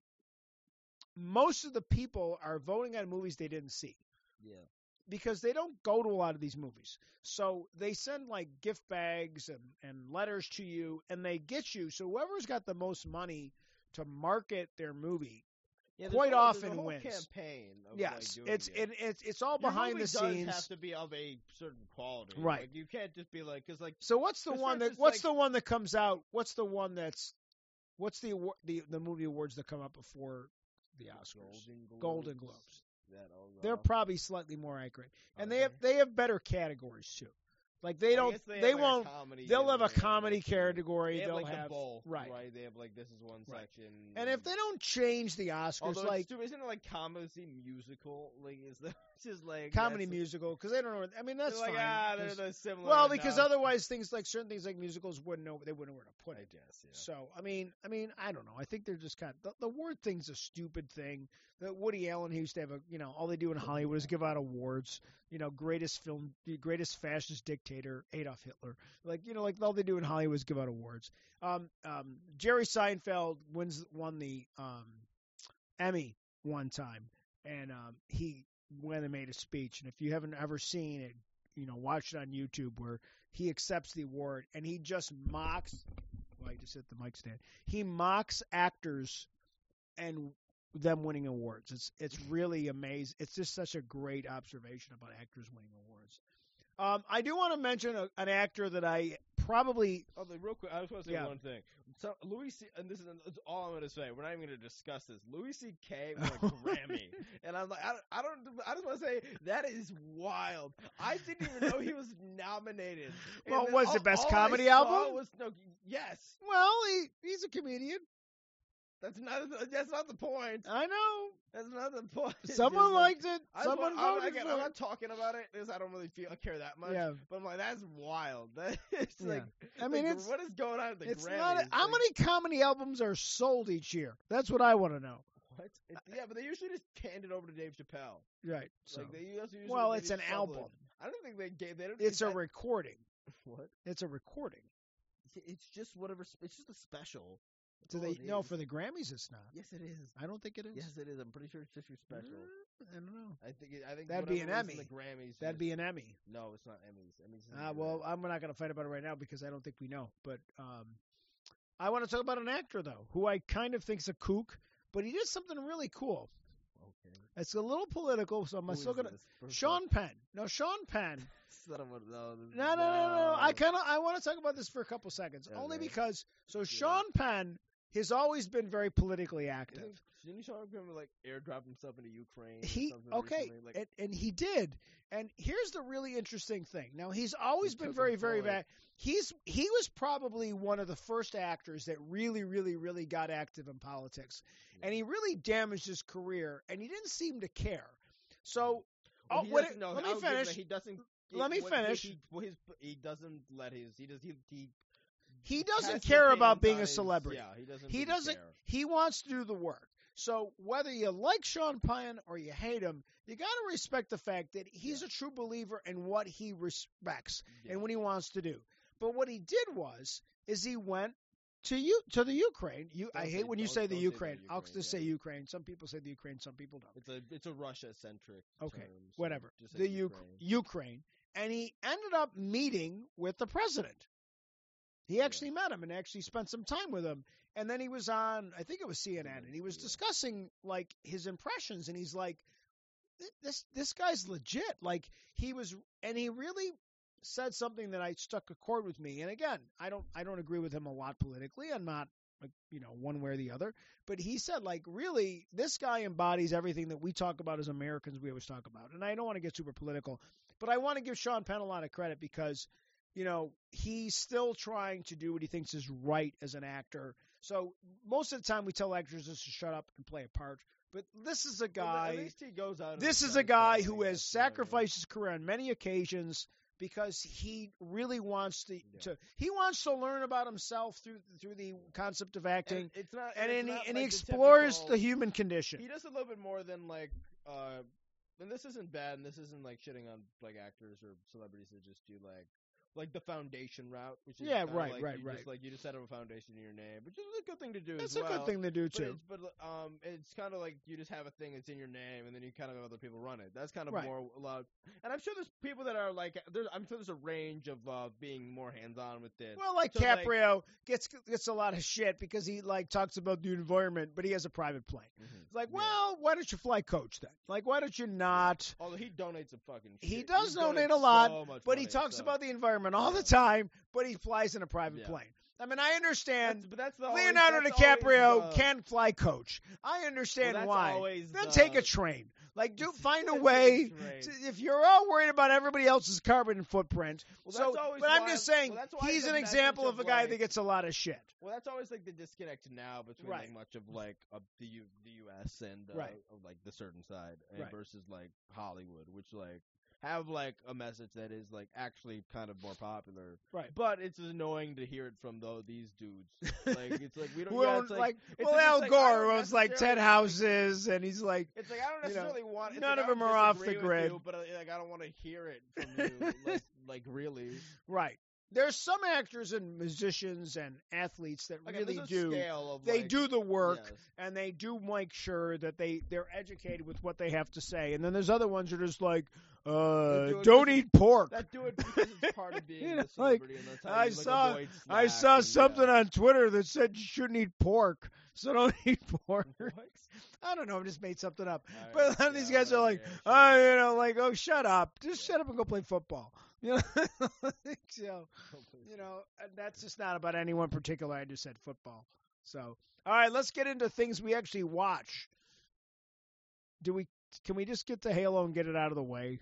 most of the people are voting on movies they didn't see yeah. because they don't go to a lot of these movies. So they send like gift bags and, and letters to you and they get you. So whoever's got the most money to market their movie. Yeah, quite whole- often wins. Campaign. Yes, like, it's it. it, it's it's all Your behind the scenes. have to be of a certain quality. Right. Like, you can't just be like, because like So what's the one that what's like- the one that comes out? What's the one that's what's the the the movie awards that come up before the Oscars? Golden Globes. Golden Globes. They're probably slightly more accurate, and Are they have they have better categories too. Like they don't, they, they, won't. They'll have a comedy category. They have will like have both, right. right? They have like this is one Right. section. And if they don't change the Oscars, like stupid, isn't it like comedy musical? Like is that just like comedy musical, because they don't know. I mean, that's like fine. ah, they're, they're similar. well, because enough. otherwise things like certain things like musicals wouldn't know they wouldn't know where to put I it. guess yeah. So I mean, I mean, I don't know. I think they're just kind of the, the word thing's a stupid thing. That Woody Allen he used to have a you know all they do in Hollywood is give out awards. You know, greatest film, greatest fascist dictator, Adolf Hitler. Like you know, like all they do in Hollywood is give out awards. Um, um, Jerry Seinfeld wins won the um, Emmy one time, and um, he went and made a speech. And if you haven't ever seen it, you know, watch it on YouTube where he accepts the award and he just mocks. Well, I just hit the mic stand. He mocks actors and them winning awards. It's it's really amazing. It's just such a great observation about actors winning awards. Um, I do want to mention a, an actor that I probably Oh, real quick, I just want to say Yeah. one thing. So Louis C. And this is all I'm going to say. We're not even going to discuss this. Louis C.K. won a Grammy, and I'm like, I don't, I don't, I just want to say that is wild. I didn't even know he was nominated. Well, was all- the best comedy album? Was no, yes. well, he, he's a comedian. That's not. That's not the point. I know. That's not the point. Someone liked it. I Someone want- I'm, again, for I'm it. not talking about it because I don't really feel I care that much. Yeah. But I'm like, that's wild. That it's Yeah. like, I mean, like, it's- what is going on at the It's Grammys? not. how Like, many comedy albums are sold each year? That's what I want to know. What? Yeah, but they usually just hand it over to Dave Chappelle. Right. So, Like they usually well, it's an shovel it. album. I don't think they gave. They don't. It's a that- recording. what? It's a recording. It's just whatever. It's just a special. Do all they? No, is. for the Grammys, it's not. Yes, it is. I don't think it is. Yes, it is. I'm pretty sure it's just your special. Uh, I don't know. I think. It, I think That'd be an Emmy. The Grammys. That'd be an Emmy. No, it's not Emmys. Emmys. Uh, well. I'm not going to fight about it right now because I don't think we know. But um, I want to talk about an actor though, who I kind of think's a kook, but he did something really cool. okay. It's a little political, so I'm still gonna. Sean Penn. No, Sean Penn. off, son of a- no, No, no, no. I kind of I want to talk about this for a couple seconds, only because so. Sean Penn has always been very politically active. Isn't- Didn't Sean Penn like airdrop himself into Ukraine? He okay. Like, and, and he did. And here's the really interesting thing. Now he's always He been very, very bad. He's he was probably one of the first actors that really, really, really got active in politics, and he really damaged his career, and he didn't seem to care. So, well, oh, what it- no, let me give him that finish. He doesn't. Let me finish. He, his, he doesn't let his. He does. He he. He doesn't care about being a his- celebrity. Yeah, he doesn't. He really doesn't. care. He wants to do the work. So whether you like Sean Penn or you hate him, you got to respect the fact that he's a true believer in what he respects Yeah. and what he wants to do. But what he did was, is he went to you to the Ukraine. You, I hate say- when you say the say the Ukraine. I'll Ukraine, just yeah. say Ukraine. Some people say the Ukraine. Some people don't. It's a it's a Russia centric. Okay, term, so Whatever. The Ukraine. Ukraine, and he ended up meeting with the president. He actually met him and actually spent some time with him. And then he was on, I think it was CNN, and he was Yeah. discussing like his impressions, and he's like, "This this guy's legit." Like he was, and he really said something that I stuck a chord with me. And again, I don't I don't agree with him a lot politically. I'm not you know one way or the other. But he said like really, this guy embodies everything that we talk about as Americans. We always talk about. And I don't want to get super political, but I want to give Sean Penn a lot of credit because you know, he's still trying to do what he thinks is right as an actor. So most of the time we tell actors just to shut up and play a part. But this is a Well, guy at least he goes out. this is a guy who has guess, you know what I mean? sacrificed his career on many occasions because he really wants to, Yeah. to he wants to learn about himself through through the concept of acting And it's not. and, and, he, not and he like the explores typical- the human condition. He does a little bit more than like. uh And this isn't bad, and this isn't like shitting on like actors or celebrities that just do like. Like the foundation route, which is Yeah, right, like right, right. Just, like you just set up a foundation in your name, which is a good thing to do. That's a well. good thing to do But too. it's, but um, it's kind of like you just have a thing that's in your name, and then you kind of have other people run it. That's kind of Right. more allowed. And I'm sure there's people that are like, there's, I'm sure there's a range of uh, being more hands on with it. Well, like So, like- Caprio gets gets a lot of shit because he like talks about the environment, but he has a private plane. Mhm. It's like, Yeah. well, why don't you fly coach then? Like, why don't you not? Although he donates a fucking. He shit. does donate a lot, so But he talks so- about the environment all the time, but he flies in a private Yeah. plane. I mean, I understand That's, but that's the always- Leonardo that's DiCaprio always the- can fly coach. I understand well, why. Then the, take a train. Like, do find a way. To, if you're all worried about everybody else's carbon footprint, Well, so always but I'm just saying well, he's an example of a guy that gets a lot of shit. Well, that's always like the disconnect now between Right. like much of like uh, the U- the U.S. and uh, Right. like the certain side, and Right. versus like Hollywood, which like have like a message that is like actually kind of more popular. Right. But it's annoying to hear it from though these dudes. Like it's like we don't. Well, it's like, like, it's well, Al like, Gore owns like ten necessarily- houses, and he's like, It's like I don't you know, necessarily want. None like, of them are off the grid. you, but uh, like I don't want to hear it from you. like, like really. right. There's some actors and musicians and athletes that Again, really do. They like, do the work, yes. and they do make sure that they they're educated with what they have to say. And then there's other ones that are just like, uh, don't eat pork. That do it because it's part of being You a know, like, celebrity, and that's how I saw- I saw something yeah. on Twitter that said you shouldn't eat pork, so don't eat pork. I don't know. I just made something up. Alright, But a lot of these yeah, guys are like, yeah, oh, sure. you know, like, oh, shut up. Just shut up and go play football. You know, so, you know, and that's just not about anyone particular. I just said football. So, all right, let's get into things we actually watch. Do we? Can we just get to Halo and get it out of the way?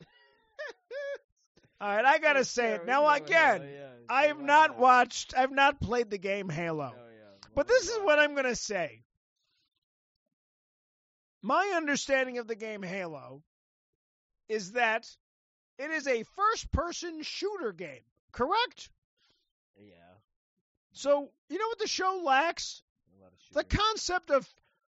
All right, I gotta say it now. Again, I have not watched. I've not played the game Halo. Oh. But this is what I'm going to say. My understanding of the game Halo is that it is a first person shooter game, correct? Yeah. So, you know what the show lacks? A lot of The concept of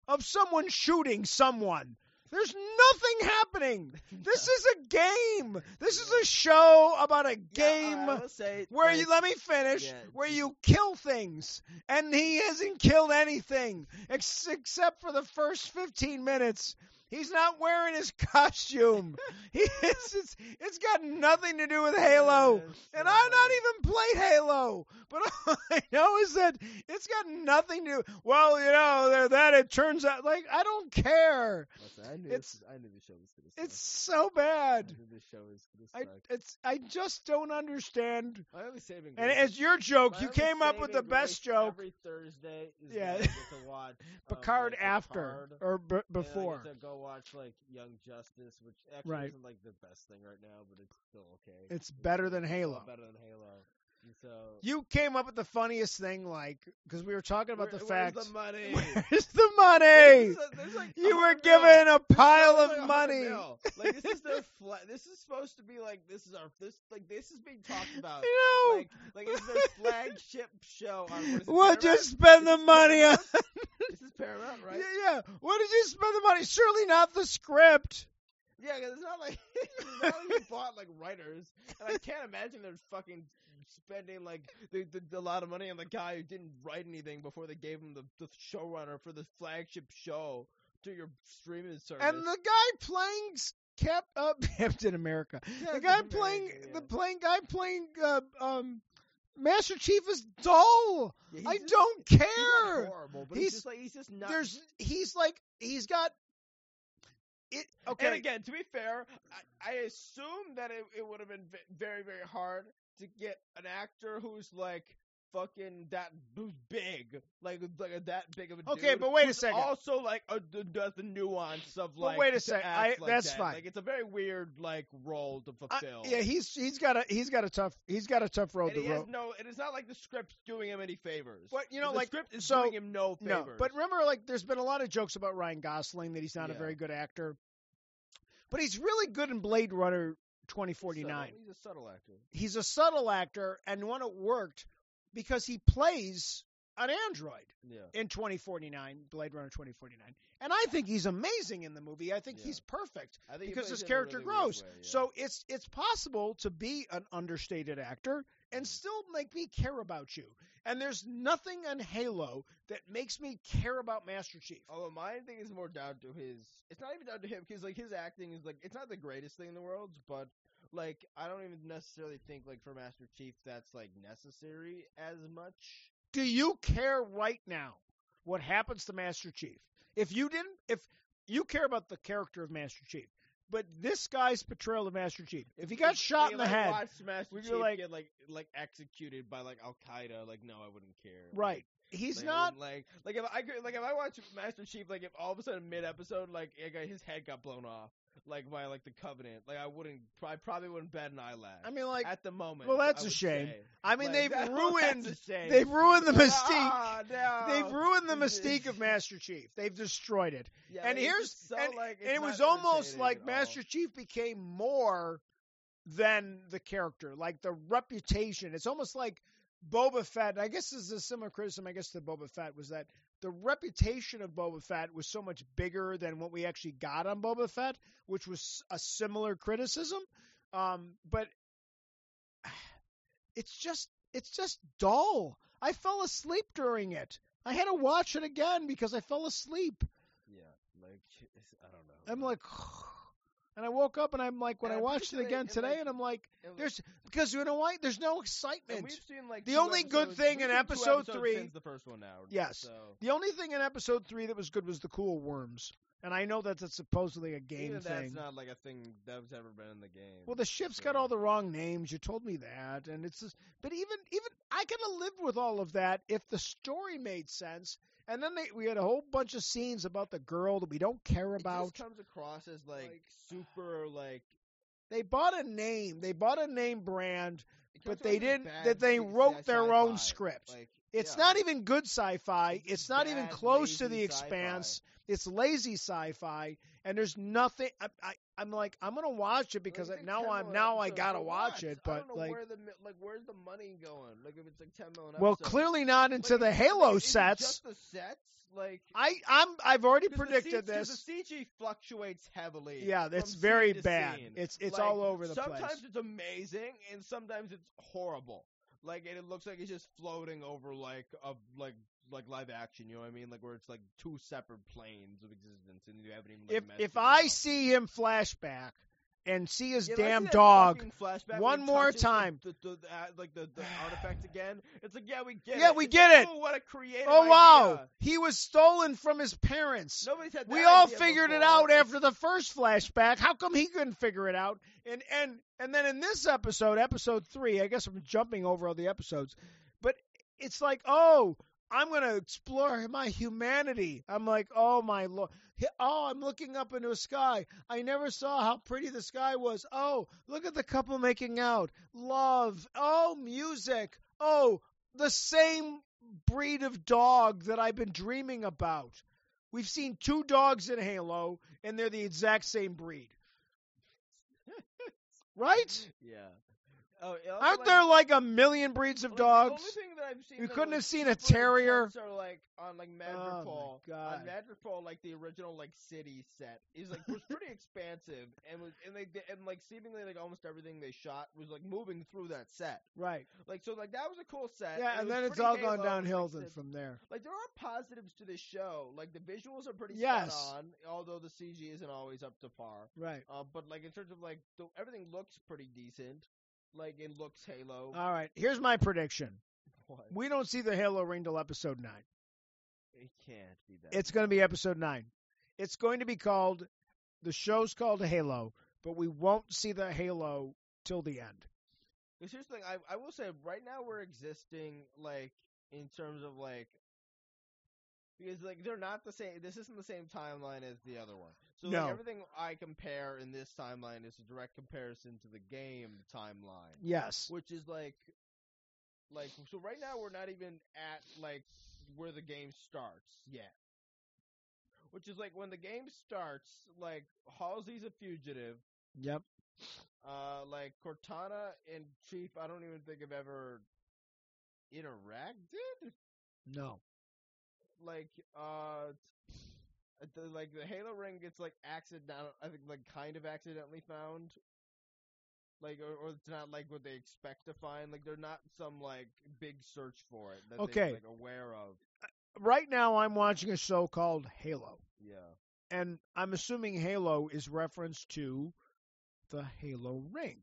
of someone shooting someone. There's nothing happening. This is a game. This is a show about a game Yeah, will say, where like, you let me finish Yeah, where you kill things and he hasn't killed anything ex- except for the first 15 minutes he's not wearing his costume. He is, it's, it's got nothing to do with halo. And i've not even played halo. But all i know is that it's got nothing to well you know that it turns out like i don't care. Listen, I knew it's- this, I knew the show was gonna suck. it's so I bad knew the show was gonna i it's i just don't understand. My only saving and as your joke my you came up with the best joke. Every Thursday is Yeah. to watch um, Picard like, after Picard, or b- I before. Watch like Young Justice, which actually Right. isn't like the best thing right now, but it's still okay. It's better than Halo. Better than Halo. And so You came up with the funniest thing, like because we were talking about where- the where's fact. the money. Where's the money? There's a- there's like You were given a pile of like money. Like this is their fla- This is supposed to be like this is our this like this is being talked about. You know, Like like it's their flagship show on what what you spend the money on? This is Paramount, right? Yeah, yeah. What did you spend the money? Surely not the script. Yeah, 'cause it's not like it's not like you bought like writers, and I can't imagine they're fucking spending like the, the, a lot of money on the guy who didn't write anything before they gave him the, the showrunner for the flagship show to your streaming service. And the guy playing Cap uh, Captain America. Yeah, the guy Captain playing America, the playing guy playing uh, um Master Chief is dull. Yeah, he's I just- don't he's care. horrible, but He's- he's just like he's just not. There's he's like he's got it okay. And again, to be fair, I, I assume that it, it would have been very, very hard to get an actor who's like fucking that who's big, like like that big of a Okay, dude, but wait a second. Also, like a, the, does the nuance of But like. wait a to sec, act I- like that's that. fine. Like it's a very weird like role to I- fulfill. yeah, he's he's got a he's got a tough he's got a tough road and to he has road. no. It is not like the script's doing him any favors. But you know, the like script is so doing him no favors. no, but remember, like there's been a lot of jokes about Ryan Gosling that he's not a very good actor, but he's really good in Blade Runner. 2049. He's a subtle actor. He's a subtle actor, and one it worked because he plays an android Yeah. in 2049, Blade Runner 2049, and I think he's amazing in the movie. I think Yeah. he's perfect. Think because his in character really grows. way, yeah. So it's it's possible to be an understated actor and Mm. still make me care about you. And there's nothing on Halo that makes me care about Master Chief. Although my thing is more down to his. It's not even down to him because like his acting is like it's not the greatest thing in the world, but like I don't even necessarily think like for Master Chief that's like necessary as much. Do you care right now what happens to Master Chief? If you didn't, if you care about the character of Master Chief, but this guy's portrayal of Master Chief, if he got If- shot like, in the I head, watched Master would Chief like- get like like executed by like Al Qaeda, like no, I wouldn't care. right? he's Like, not. like like if I could like if I watch Master Chief like if all of a sudden mid episode like his head got blown off like by like the Covenant like I wouldn't I probably wouldn't bat an eyelash. I mean, like, at the moment. well, that's I a shame. say. I mean, Like, they've that- ruined. that's a shame. They've ruined the mystique. ah, no. They've ruined the mystique of Master Chief. They've destroyed it. Yeah, and here's so, and, like, and it was almost like. Master Chief became more than the character, like the reputation. It's almost like Boba Fett. I guess this is a similar criticism. I guess to Boba Fett was that the reputation of Boba Fett was so much bigger than what we actually got on Boba Fett, which was a similar criticism. Um, but it's just it's just dull. I fell asleep during it. I had to watch it again because I fell asleep. Yeah, like I don't know. I'm like, and I woke up and I'm like, when And I watched it again today, like, and I'm like, there's because you know why? There's no excitement. we've seen like the only good thing in episode three- the first one now. Yes. So The only thing in episode three that was good was the cool worms, and I know that that's supposedly a game even thing. that's not like a thing that's ever been in the game. Well, the ship's got all the wrong names. You told me that, and it's just. But even even I could have lived with all of that if the story made sense. And then they, we had a whole bunch of scenes about the girl that we don't care It about. just comes across as like, Like, super like. They bought a name. They bought a name brand. But they didn't- that they wrote their own sci-fi. script. Like, It's yeah. not even good sci-fi. It's It's just not even close to the lazy expanse. It's lazy sci-fi, and there's nothing. I, I, I'm like, I'm gonna watch it because Like, now I'm now I gotta watch it. I But don't know like, where the like where's the money going? Like if it's like ten million. well, episodes. clearly not into Like, the Halo sets. Just the sets, like. I I'm I've already 'cause the predicted C- this. The CG fluctuates heavily. Yeah, it's very bad. scene. It's it's Like, all over the sometimes place. Sometimes it's amazing, and sometimes it's horrible. Like, and it looks like it's just floating over like a like like live action. You know what I mean? Like where it's like two separate planes of existence, and you haven't even. Like, If if I out. see him flashback and see his Yeah, if I see damn dog, one more touches the- time. the, the, the, uh, like the, the artifact again. It's like yeah, we get Yeah, it. we It's get like, it. Oh, what a creative oh wow, idea. he was stolen from his parents. Nobody's had we all idea figured it out after the first flashback. How come he couldn't figure it out? And and and then in this episode, episode three, I guess I'm jumping over all the episodes, but it's like, oh, I'm gonna explore my humanity. I'm like, oh my lord. Oh, I'm looking up into a sky. I never saw how pretty the sky was. Oh, look at the couple making out. Love. Oh, music. Oh, the same breed of dog that I've been dreaming about. We've seen two dogs in Halo, and they're the exact same breed. right? Yeah. Oh, Aren't like, there like a million breeds of like, dogs? The only thing that I've seen You couldn't have seen a terrier? Are like on like Oh, Madrigal. God. On Madrigal, like the original like city set is like was pretty expansive and was and like and like seemingly like almost everything they shot was like moving through that set. Right. Like so, like that was a cool set. Yeah, it and then it's all gone downhill like, from there. Like there are positives to this show. Like the visuals are pretty Yes. spot on, although the CG isn't always up to par. Right. Uh, but like in terms of like the, everything looks pretty decent. Like it looks Halo. All right. Here's my prediction. What? We don't see the Halo ring till episode nine. It can't be that. It's going to be episode nine. It's going to be called. The show's called Halo, but we won't see the Halo till the end. Because here's the thing, I I will say right now we're existing like in terms of like because like they're not the same. This isn't the same timeline as the other one. So No. like everything I compare in this timeline is a direct comparison to the game timeline, Yes. which is like like so right now we're not even at like where the game starts yet. Which is like when the game starts, like Halsey's a fugitive, Yep. uh, like Cortana and Chief, I don't even think have ever interacted. No. Like, uh, the, like the Halo ring gets like accidental. I think like kind of accidentally found. Like, or, or it's not like what they expect to find. Like, they're not some like big search for it that Okay. they're like aware of. Uh, right now, I'm watching a show called Halo, Yeah. and I'm assuming Halo is reference to the Halo ring.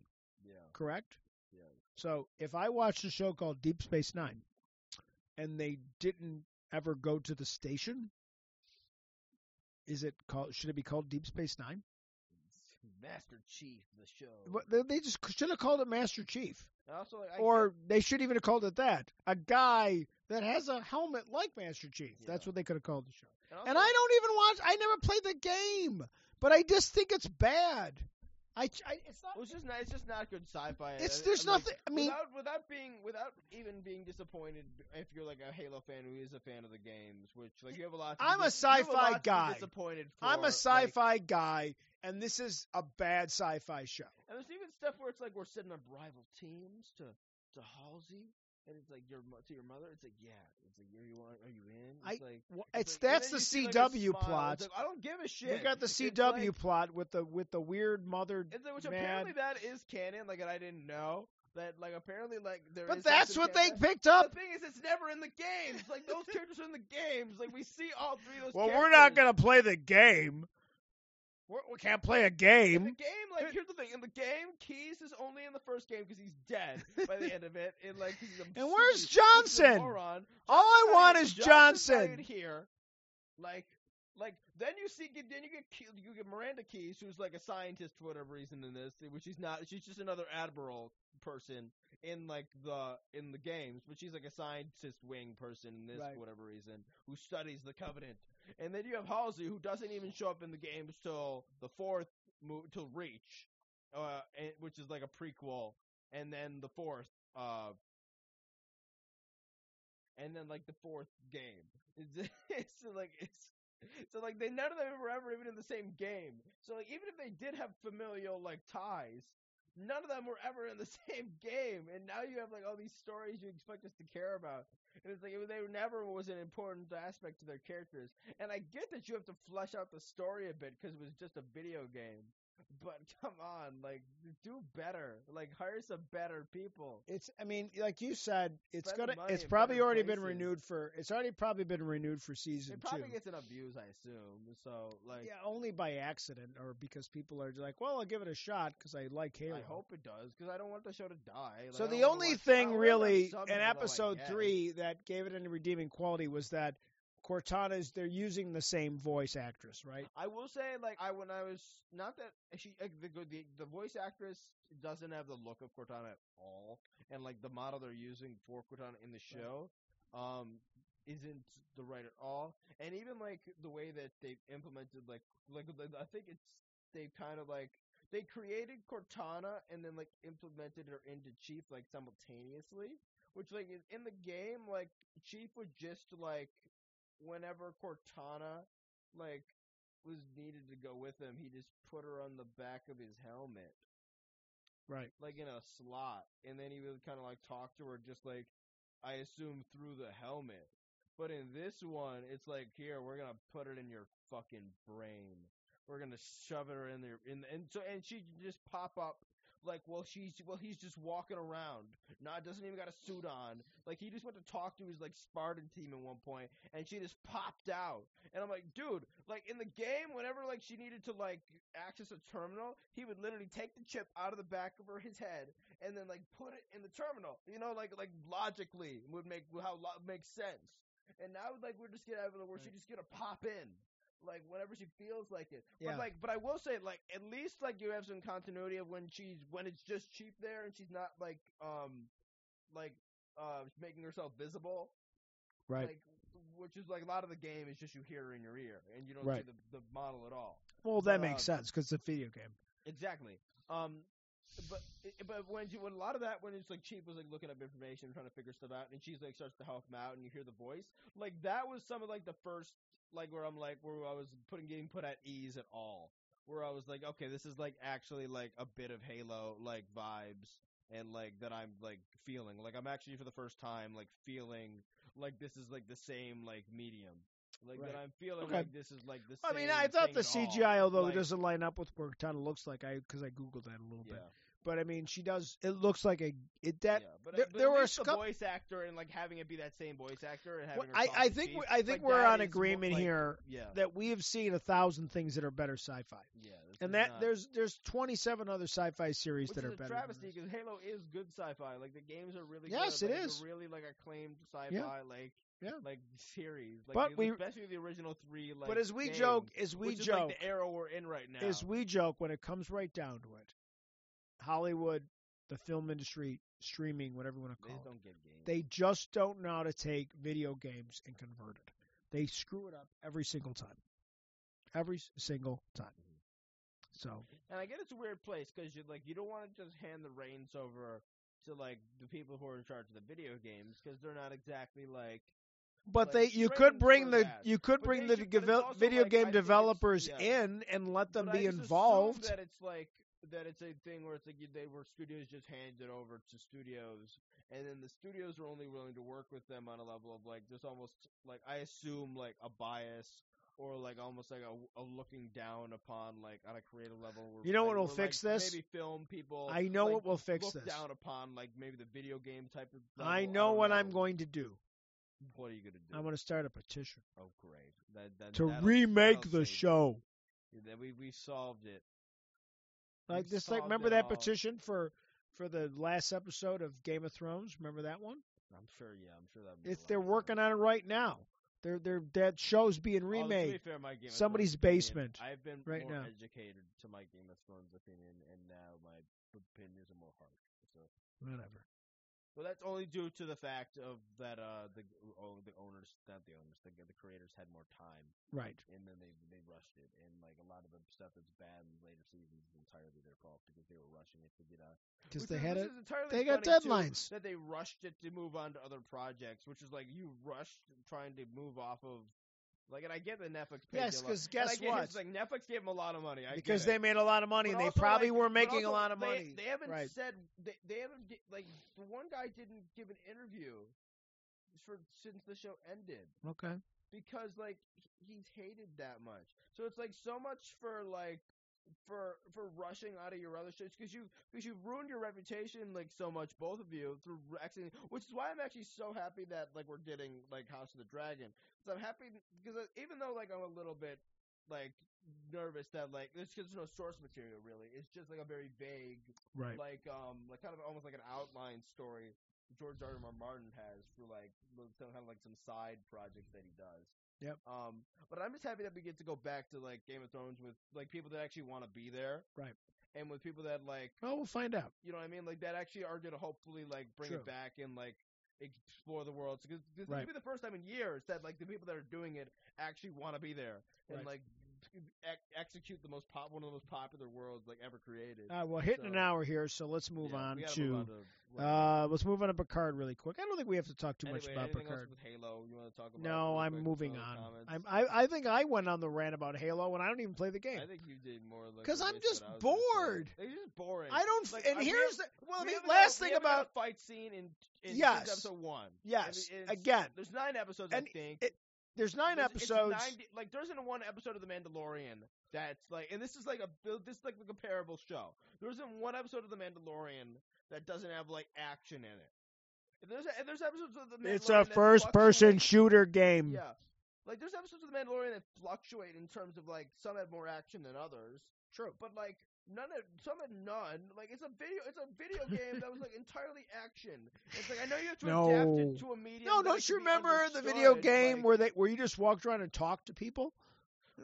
Yeah. Correct. Yeah. So if I watched a show called Deep Space Nine, and they didn't ever go to the station, is it called? Should it be called Deep Space Nine? Master Chief, the show. They, just should have called it Master Chief, also, I or they should even have called it that. A guy that has a helmet like Master Chief. That's what they could have called the show. and, also, And I don't even watch. I never played the game, but I just think it's bad. I, I it's not. Just not. It's just not good sci-fi. It's- there's like, nothing- I mean- without without being without even being disappointed if you're like a Halo fan who is a fan of the games, which like you have a lot. To I'm a you have sci-fi be guy. disappointed. For, I'm a sci-fi guy, and this is a bad sci-fi show. and there's even stuff where it's like we're setting up rival teams to to Halsey, and it's like your to your mother. It's like yeah, it's like are you want are you in? It's I- like Wha- it's It's like- that's the you see, like, CW plot. Like, I don't give a shit. We got the CW like- plot with the with the weird mother. Which mad. apparently that is canon. Like, and I didn't know that. Like, apparently, like there. But that's what they picked up. The thing is, it's never in the games. Like those characters are in the games. Like we see all three of those. Well, we're not gonna play the game. We're, we can't play a In the game. game, like here's the thing: in the game, Keyes is only in the first game because he's dead by the end of it. And like, he's a And where's stupid- he's a Johnson? moron. All I want is not Johnson. here, like, like then you see, then you get you get Miranda Keyes, who's like a scientist for whatever reason in this, which she's not. She's just another admiral person in like the in the games, but she's like a scientist wing person in this Right. for whatever reason, who studies the Covenant. And then you have Halsey, who doesn't even show up in the games till the fourth mo- till Reach, uh, and, which is like a prequel, and then the fourth, uh, and then like the fourth game. It's, it's like it's so like they none of them were ever even in the same game. So like even if they did have familial like ties, none of them were ever in the same game. And now you have like all these stories you expect us to care about. And it's like they never was an important aspect to their characters. And I get that you have to flesh out the story a bit because it was just a video game. But come on, like do better. Like hire some better people. It's. I mean, like you said, it's Spend gonna. It's probably already been renewed for. It's already probably been renewed for season It probably two. gets an abuse, I assume. So like, yeah, only by accident or because people are like, well, I'll give it a shot because I like Halo. I hope it does because I don't want the show to die. Like, So the only thing really in episode three that gave it any redeeming quality was that Cortana's they're using the same voice actress, right? I will say, like, I when I was not that she like, the the the voice actress doesn't have the look of Cortana at all, and like the model they're using for Cortana in the show, um, isn't the right at all, and even like the way that they've implemented like like I think it's they've kind of like they created Cortana and then like implemented her into Chief like simultaneously, which like in- in the game like Chief would just like whenever Cortana like was needed to go with him, he just put her on the back of his helmet, Right. like in a slot, and then he would kind of like talk to her, just like I assume through the helmet. But in this one, it's like here we're gonna put it in your fucking brain. We're gonna shove it in there, in and so and she just pop up like well she's well he's just walking around, not doesn't even got a suit on. Like he just went to talk to his like Spartan team at one point, and she just popped out. And I'm like, dude, like in the game, whenever like she needed to like access a terminal, he would literally take the chip out of the back of her his head and then like put it in the terminal. You know, like like logically would make how lo- makes sense. And now like we're just of it where she just gonna pop in. Like whenever she feels like it, Yeah. but like, but I will say, like, at least like you have some continuity of when she's when it's just Chief there and she's not like um like uh making herself visible, Right. like which is like a lot of the game is just you hear her in your ear and you don't Right. see the, the model at all. well, that but, makes uh, sense because it's a video game. Exactly. Um, but but when you, when a lot of that when it's like Chief was like looking up information, trying to figure stuff out, and she's like starts to help him out, and you hear the voice, like that was some of like the first like where I'm like where I was putting getting put at ease at all, where I was like, okay, this is like actually like a bit of Halo like vibes, and like that I'm like feeling like I'm actually for the first time like feeling like this is like the same like medium. Like that I'm feeling Okay. like this is like the I mean, I thought the. CGI, although Like, it doesn't line up with what Cortana looks like, I because I googled that a little yeah. bit. But I mean, she does. It looks like a it that. yeah, but, uh, there- but there were a the voice actor and like having it be that same voice actor and having Well, her I, I think we, I think like, we're on agreement like- here Yeah, that we have seen a thousand things that are better sci-fi, yeah, and that not- there's there's 27 other sci-fi series which that are a better. travesty because Halo is good sci-fi. Like the games are really Yes, good. it like, is. They're really like acclaimed sci-fi. Like Yeah. like series. Like, But we- especially the original three. Like, but as we games, joke, as we joke, like the era we're in right now. as we joke, when it comes right down to it, Hollywood, the film industry, streaming, whatever you want to call just it, don't get games. they just don't know how to take video games and convert it. They screw it up every single time. Every single time. Mm-hmm. So And I get it's a weird place because you like you don't want to just hand the reins over to like the people who are in charge of the video games because they're not exactly like. But like, they, you could bring the, that. you could But bring the should- devel- video like, game developers yeah. in and let them But I be just involved. That it's like that it's a thing where it's like you, they were studios just handed over to studios, and then the studios are only willing to work with them on a level of like there's almost like I assume like a bias or like almost like a, a looking down upon like on a creative level. Where, You know like, what will fix like, this? Maybe film people. I know like, what will fix this. down upon like maybe the video game type of. I know don't what I'm going to do. What are you gonna do? I'm going to start a petition Oh, great! That, that, to remake the it. show. Then we we solved it. Like this, like remember that all. petition for for the last episode of Game of Thrones? Remember that one? I'm sure. Yeah, I'm sure that. It's they're working on it right now. They're they're that show's being oh, be remade. fair, my Game of Somebody's Thrones opinion, basement I've been right more now. educated to my Game of Thrones opinion, and now my opinions are more harsh. So, Whatever. Well, that's only due to the fact of that uh the oh, the owners, not the owners, the the creators had more time, Right. and then they they rushed it, and like a lot of the stuff that's bad in later seasons is entirely their fault because they were rushing it to get out. Because they had it. they got funny, too, deadlines. that they rushed it to move on to other projects, which is like you rushed trying to move off of. Like, and I get the Netflix paid Yes, you a lot. 'cause and I guess what? Like Netflix gave them a lot of money. I Because they made a lot of money But and they also, probably like- were making a lot of they- money. They haven't Right. said they they haven't like the one guy didn't give an interview for since the show ended Okay. because like he's hated that much. So it's like so much for like for for rushing out of your other shows because you because you've ruined your reputation like so much both of you through actually which is why I'm actually so happy that like we're getting like House of the Dragon because I'm happy because even though like I'm a little bit like nervous that like there's no source material really it's just like a very vague Right. like um like kind of almost like an outline story George R. R. Martin has for like some kind of like some side projects that he does. Yep. Um, but I'm just happy that we get to go back to like Game of Thrones with like people that actually want to be there, Right. And with people that like Well, we'll find out. you know what I mean, like that actually are gonna hopefully like bring True. it back and like explore the world. Because this Right. be the first time in years that like the people that are doing it actually want to be there and Right. like ex- execute the most pop one of the most popular worlds like ever created. Uh, well, hitting an hour here, so let's move Yeah, on gotta move on to Uh, let's move on to Picard really quick. I don't think we have to talk too much about Picard. With Halo, you want to talk about? No, I'm moving on. I'm, I I think I went on the rant about Halo and I don't even play the game. I think you did more. Like 'Cause the I'm just what I was bored. It's just boring. I don't. Like, and I- here's have- the well. I mean, last thing about fight scene in, in Yes. episode one. yes, again, there's nine episodes. And I think it- there's nine There's- episodes. 90 like there isn't one episode of The Mandalorian that's like, and this is like a this is like a comparable show. There isn't one episode of The Mandalorian that doesn't have like action in it. And there's if there's episodes of The Mandalorian It's a first-person shooter game. Yeah, like there's episodes of The Mandalorian that fluctuate in terms of like some have more action than others. True. But like none of some had none. Like it's a video it's a video game that was like entirely action. It's like I know you have to adapt No. it to a medium. No, don't you remember the video game like- where they where you just walked around and talked to people?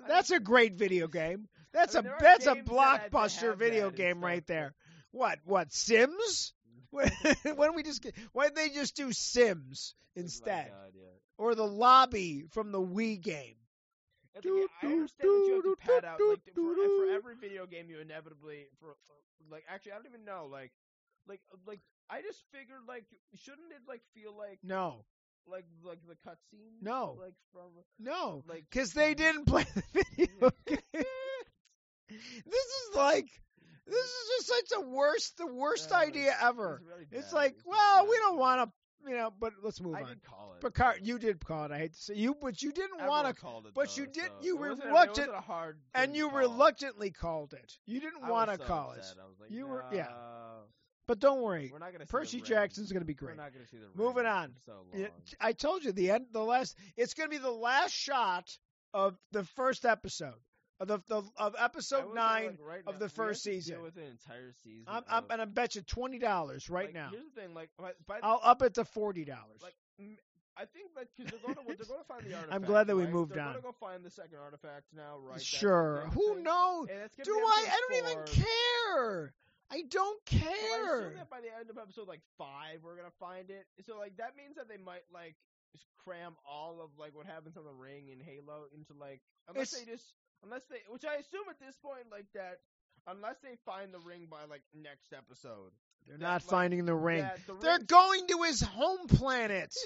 I That's a great video game. That's mean, a that's a blockbuster video game right there. What what Sims? Why don't we just get, why did they just do Sims Oh instead God, yeah. or the lobby from the Wii game? And Do, I understand that you have to pad out like for, for every video game you inevitably for like actually I don't even know like like uh, like I just figured like shouldn't it like feel like No, like like the cutscene No. like from no, like because they didn't play the video game. this is like this is just such a worst the worst No, idea ever. It's, really It's like, just well, we don't want to, you know, but let's move I on. did call it. Picard, you did call it. I hate to say you, but you didn't want to, called it, but though, you did- so you it wasn't a- it reluctant- and you call. reluctantly called it. You didn't want to so call upset. it. I like, You were- yeah. But don't worry, We're not gonna Percy. Jackson's going to be great. We're not gonna see the Moving on. So. I told you the end, the last. It's going to be the last shot of the first episode of the, the of episode nine. like, right of now, the first deal season. with an entire season. I'm, I'm and I bet you twenty dollars right like, now. Here's the thing, like by, by the, I'll up it to forty dollars. like I think that because they're going to they're going to find the artifact. I'm glad that we right? moved they're on. They're going to go find the second artifact now, right? Sure. Who thing. knows? And let's get Do I? I don't even care. I don't So I assume care. that by the end of episode like five, we're gonna find it. So like that means that they might like just cram all of like what happens on the ring in Halo into like unless It's- they just unless they which I assume at this point like that unless they find the ring by like next episode. They're that, not like, finding the ring. that the They're ring- going to his home planet.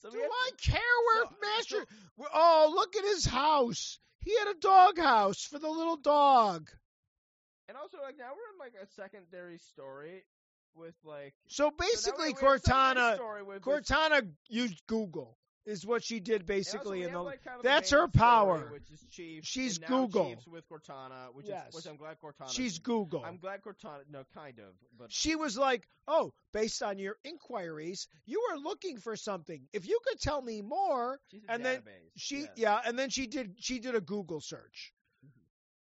So Do I to- care where so- Master? oh, look at his house. He had a dog house for the little dog. and also like now we're in like a secondary story with like So so basically, we- we have a secondary Cortana, story with, with- Cortana used Google, is what she did basically. in the, like, kind of that's her story, power. which is Chiefs. She's Google. Chiefs with Cortana, which Yes. is which I'm glad Cortana. she's Google. I'm glad Cortana. No, kind of, but she was like, "Oh, based on your inquiries, you were looking for something. If you could tell me more." and then. She yes. yeah, and then she did she did a Google search. Mhm.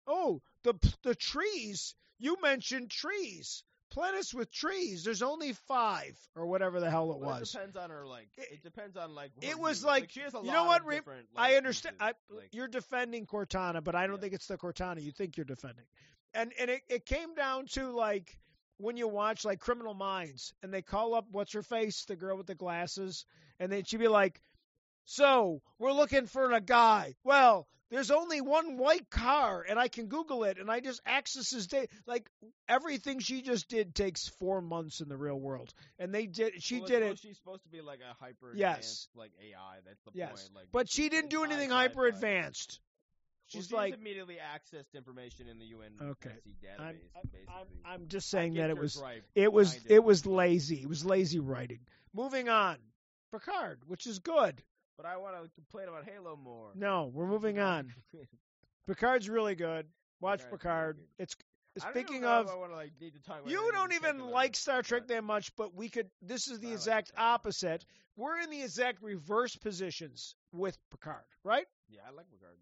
Oh, the the trees. You mentioned trees. Planets with trees. There's only 5 or whatever the hell it Well, was. It depends on her like. It- It, depends on like. it was use. like, she has a you know what, Re- different, I understand. I, like, you're defending Cortana, but I don't Yeah. think it's the Cortana you think you're defending. And and it, it came down to like when you watch like Criminal Minds and they call up what's her face, the girl with the glasses, and then she'd be like, "So we're looking for a guy. Well, there's only one white car, and I can Google it, and I just access his data. Like everything she just did takes four months in the real world, and they did. She well, did it, She's supposed to be like a hyper Yes. like AI. That's the Yes. point. Like, but she didn't do anything hyper advanced. She's she just like, immediately accessed information in the UN Okay. database. I'm, basically. I'm, I'm just saying that it was gripe, it was kind it was lazy. It was lazy writing. Moving on, Picard, which is good. But I want to complain about Halo more. No, we're moving on. Picard's really good. Watch Picard. really It's speaking of wanna, like, need to talk about you don't even like Star Trek that much, but we could. This is the I exact Picard. opposite. We're in the exact reverse positions with Picard, right? Yeah, I like Picard.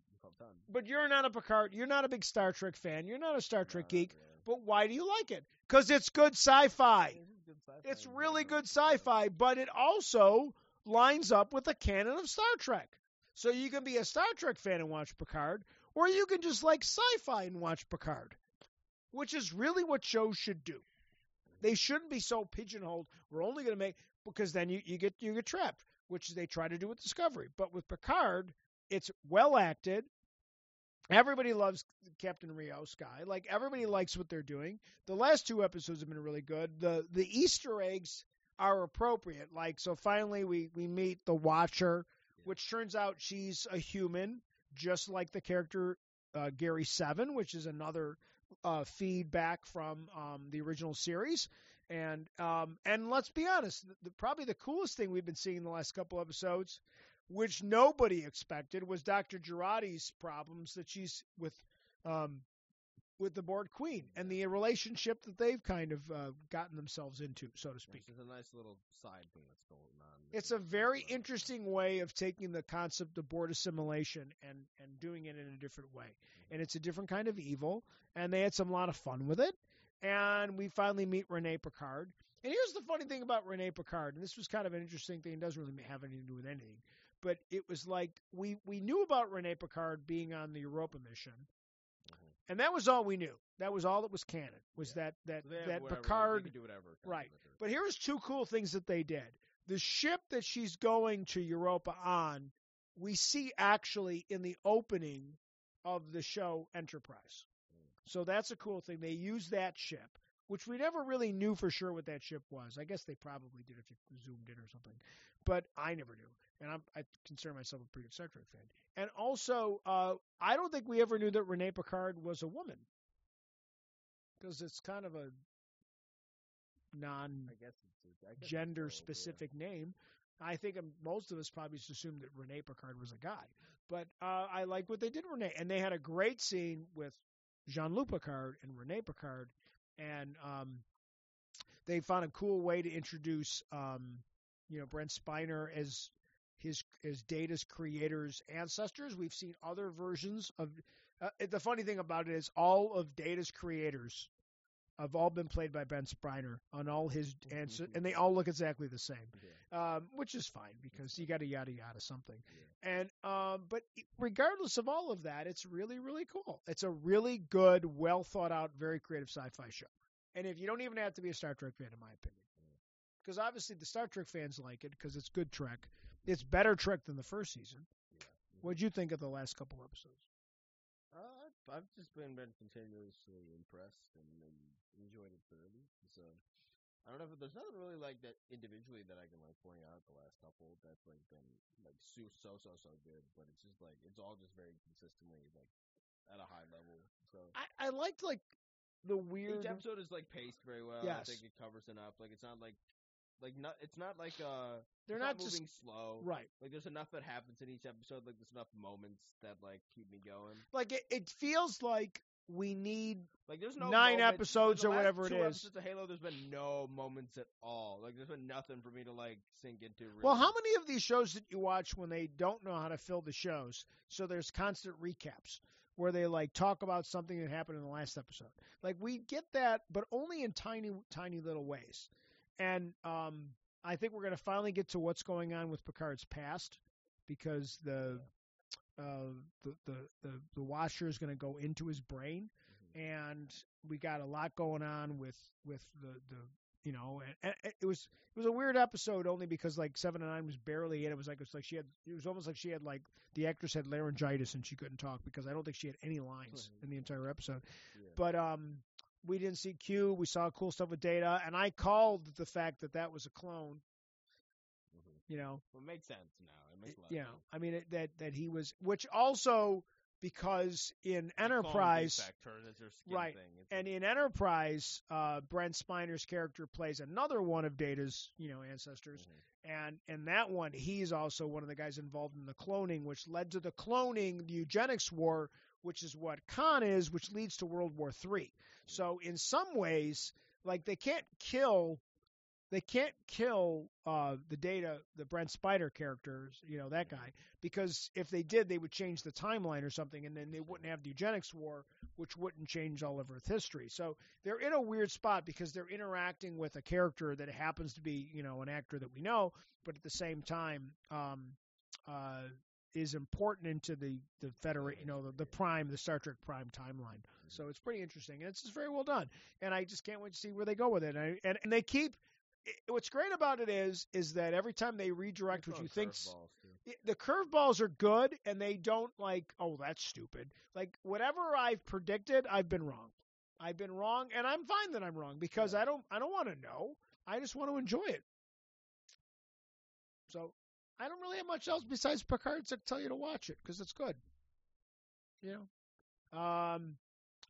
But you're not a Picard. You're not a big Star Trek fan. You're not a Star Trek No, geek. But why do you like it? Because it's good sci-fi. It is good sci-fi It's really good sci-fi, but it also lines up with the canon of Star Trek. So you can be a Star Trek fan and watch Picard, or you can just like sci-fi and watch Picard, which is really what shows should do. They shouldn't be so pigeonholed. We're only going to make because then you, you get you get trapped, which they try to do with Discovery. But with Picard, it's well acted. Everybody loves Captain Rio Sky. Like everybody likes what they're doing. The last two episodes have been really good. The the Easter eggs are appropriate. Like so finally we we meet the Watcher, which turns out she's a human, just like the character uh, Gary Seven, which is another uh, feedback from um, the original series. And um, and let's be honest, the, probably the coolest thing we've been seeing in the last couple episodes, which nobody expected, was Dr. Jurati's problems that she's with um, with the Borg queen and the relationship that they've kind of uh, gotten themselves into, so to speak. Is a nice little side thing that's going on. It's a very interesting way of taking the concept of Borg assimilation and, and doing it in a different way. And it's a different kind of evil, and they had some lot of fun with it. And we finally meet Rene Picard. And here's the funny thing about Rene Picard, and this was kind of an interesting thing. It doesn't really have anything to do with anything, but it was like we we knew about Rene Picard being on the Europa mission. And that was all we knew. That was all that was canon. Was Yeah. that that So that whatever, Picard can do whatever. Right. but here's two cool things that they did. The ship that she's going to Europa on, we see actually in the opening of the show Enterprise. Mm. So that's a cool thing. They use that ship, which we never really knew for sure what that ship was. I guess they probably did if you zoomed in or something, but I never knew. And I'm, I consider myself a pretty good Star Trek fan. And also, uh, I don't think we ever knew that Renee Picard was a woman because it's kind of a non I guess it's, it's I guess it's gender yeah. specific name. I think um, most of us probably just assumed that Rene Picard was a guy. But uh, I like what they did, Rene, and they had a great scene with Jean-Luc Picard and Rene Picard, and um, they found a cool way to introduce, um, you know, Brent Spiner as his as Data's creator's ancestors. We've seen other versions of. Uh, the funny thing about it is, all of Data's creators have all been played by Brent Spiner on all his answers, and they all look exactly the same, um, which is fine because you got to yada yada something. And um, but regardless of all of that, it's really really cool. It's a really good, well thought out, very creative sci-fi show. And if you don't even have to be a Star Trek fan, in my opinion, because obviously the Star Trek fans like it because it's good Trek. It's better Trek than the first season. What'd you think of the last couple episodes? Uh, I've, I've just been, been continuously impressed and, and enjoyed it thoroughly. So I don't know if there's nothing really like that individually that I can like point out the last couple that's like been like so so so so good, but it's just like it's all just very consistently like at a high level. So I, I liked like the weird. each episode is like paced very well. Yes. I think it covers enough. Like it's not like like not it's not like uh They're not just moving slow. right. Like there's enough that happens in each episode. Like there's enough moments that like keep me going. Like it, it feels like we need Like there's no Nine moments- episodes or whatever it is. Episodes of Halo, there's been no moments at all. Like there's been nothing for me to like sink into. Really. Well, how many of these shows that you watch when they don't know how to fill the shows? So there's constant recaps where they like talk about something that happened in the last episode. Like we get that, but only in tiny, tiny little ways. And um, I think we're going to finally get to what's going on with Picard's past because the uh, the, the the the Watcher is going to go into his brain, and we got a lot going on with with the the you know, and, and it was it was a weird episode only because like seven and nine was barely in. It was like it was like she had it was almost like she had like the actress had laryngitis and she couldn't talk because I don't think she had any lines in the entire episode. Yeah. But um, we didn't see Q. We saw cool stuff with Data, and I called the fact that that was a clone. Mhm. You know, Well, it makes sense now. It makes a lot you of sense. I mean it, that that he was, which also because in The Enterprise. defect, her, that's her skin Right. And in Enterprise, uh, Brent Spiner's character plays another one of Data's, you know, ancestors. Mhm. And in that one, he's also one of the guys involved in the cloning, which led to the cloning, the eugenics war, which is what Khan is, which leads to World War Three. So in some ways, like they can't kill, they can't kill uh, the Data, the Brent Spiner characters, you know, that guy, because if they did, they would change the timeline or something, and then they wouldn't have the eugenics war, which wouldn't change all of Earth history. So they're in a weird spot because they're interacting with a character that happens to be, you know, an actor that we know, but at the same time, um, uh, is important into the the Federate, you know, the, the Prime, the Star Trek Prime timeline. Mm-hmm. So it's pretty interesting, and it's just very well done. And I just can't wait to see where they go with it. And I, and, and they keep. What's great about it is is that every time they redirect what you think curveballs, too. it- the curveballs are good and they don't like oh that's stupid like whatever i've predicted i've been wrong i've been wrong and i'm fine that i'm wrong because Yeah. i don't i don't want to know i just want to enjoy it so i don't really have much else besides picard to tell you to watch it because it's good you know um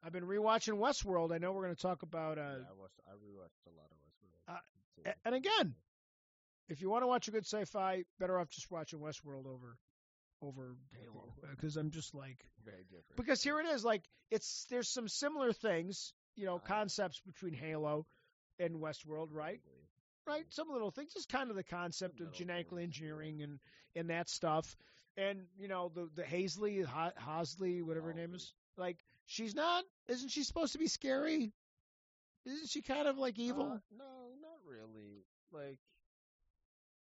i've been rewatching westworld i know we're going to talk about uh yeah, I watched. I rewatched a lot of Westworld. uh, and again, if you want to watch a good sci-fi, better off just watching Westworld over over Halo because I'm just like very different. because here it is like it's there's some similar things you know Uh-huh. concepts between Halo and Westworld right right some little things just kind of the concept of genetic engineering and and that stuff and you know the the Hazley Ho- Hosley whatever her name is like she's not isn't she supposed to be scary isn't she kind of like evil Uh, no, not really. Like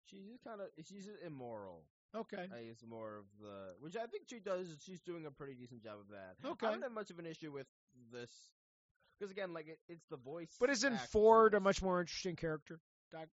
she's just kind of she's just immoral. okay I guess more of the which I think she does. She's doing a pretty decent job of that. Okay. I don't have much of an issue with this because again, like it, it's the voice. But isn't. Ford a much more interesting character? Doc,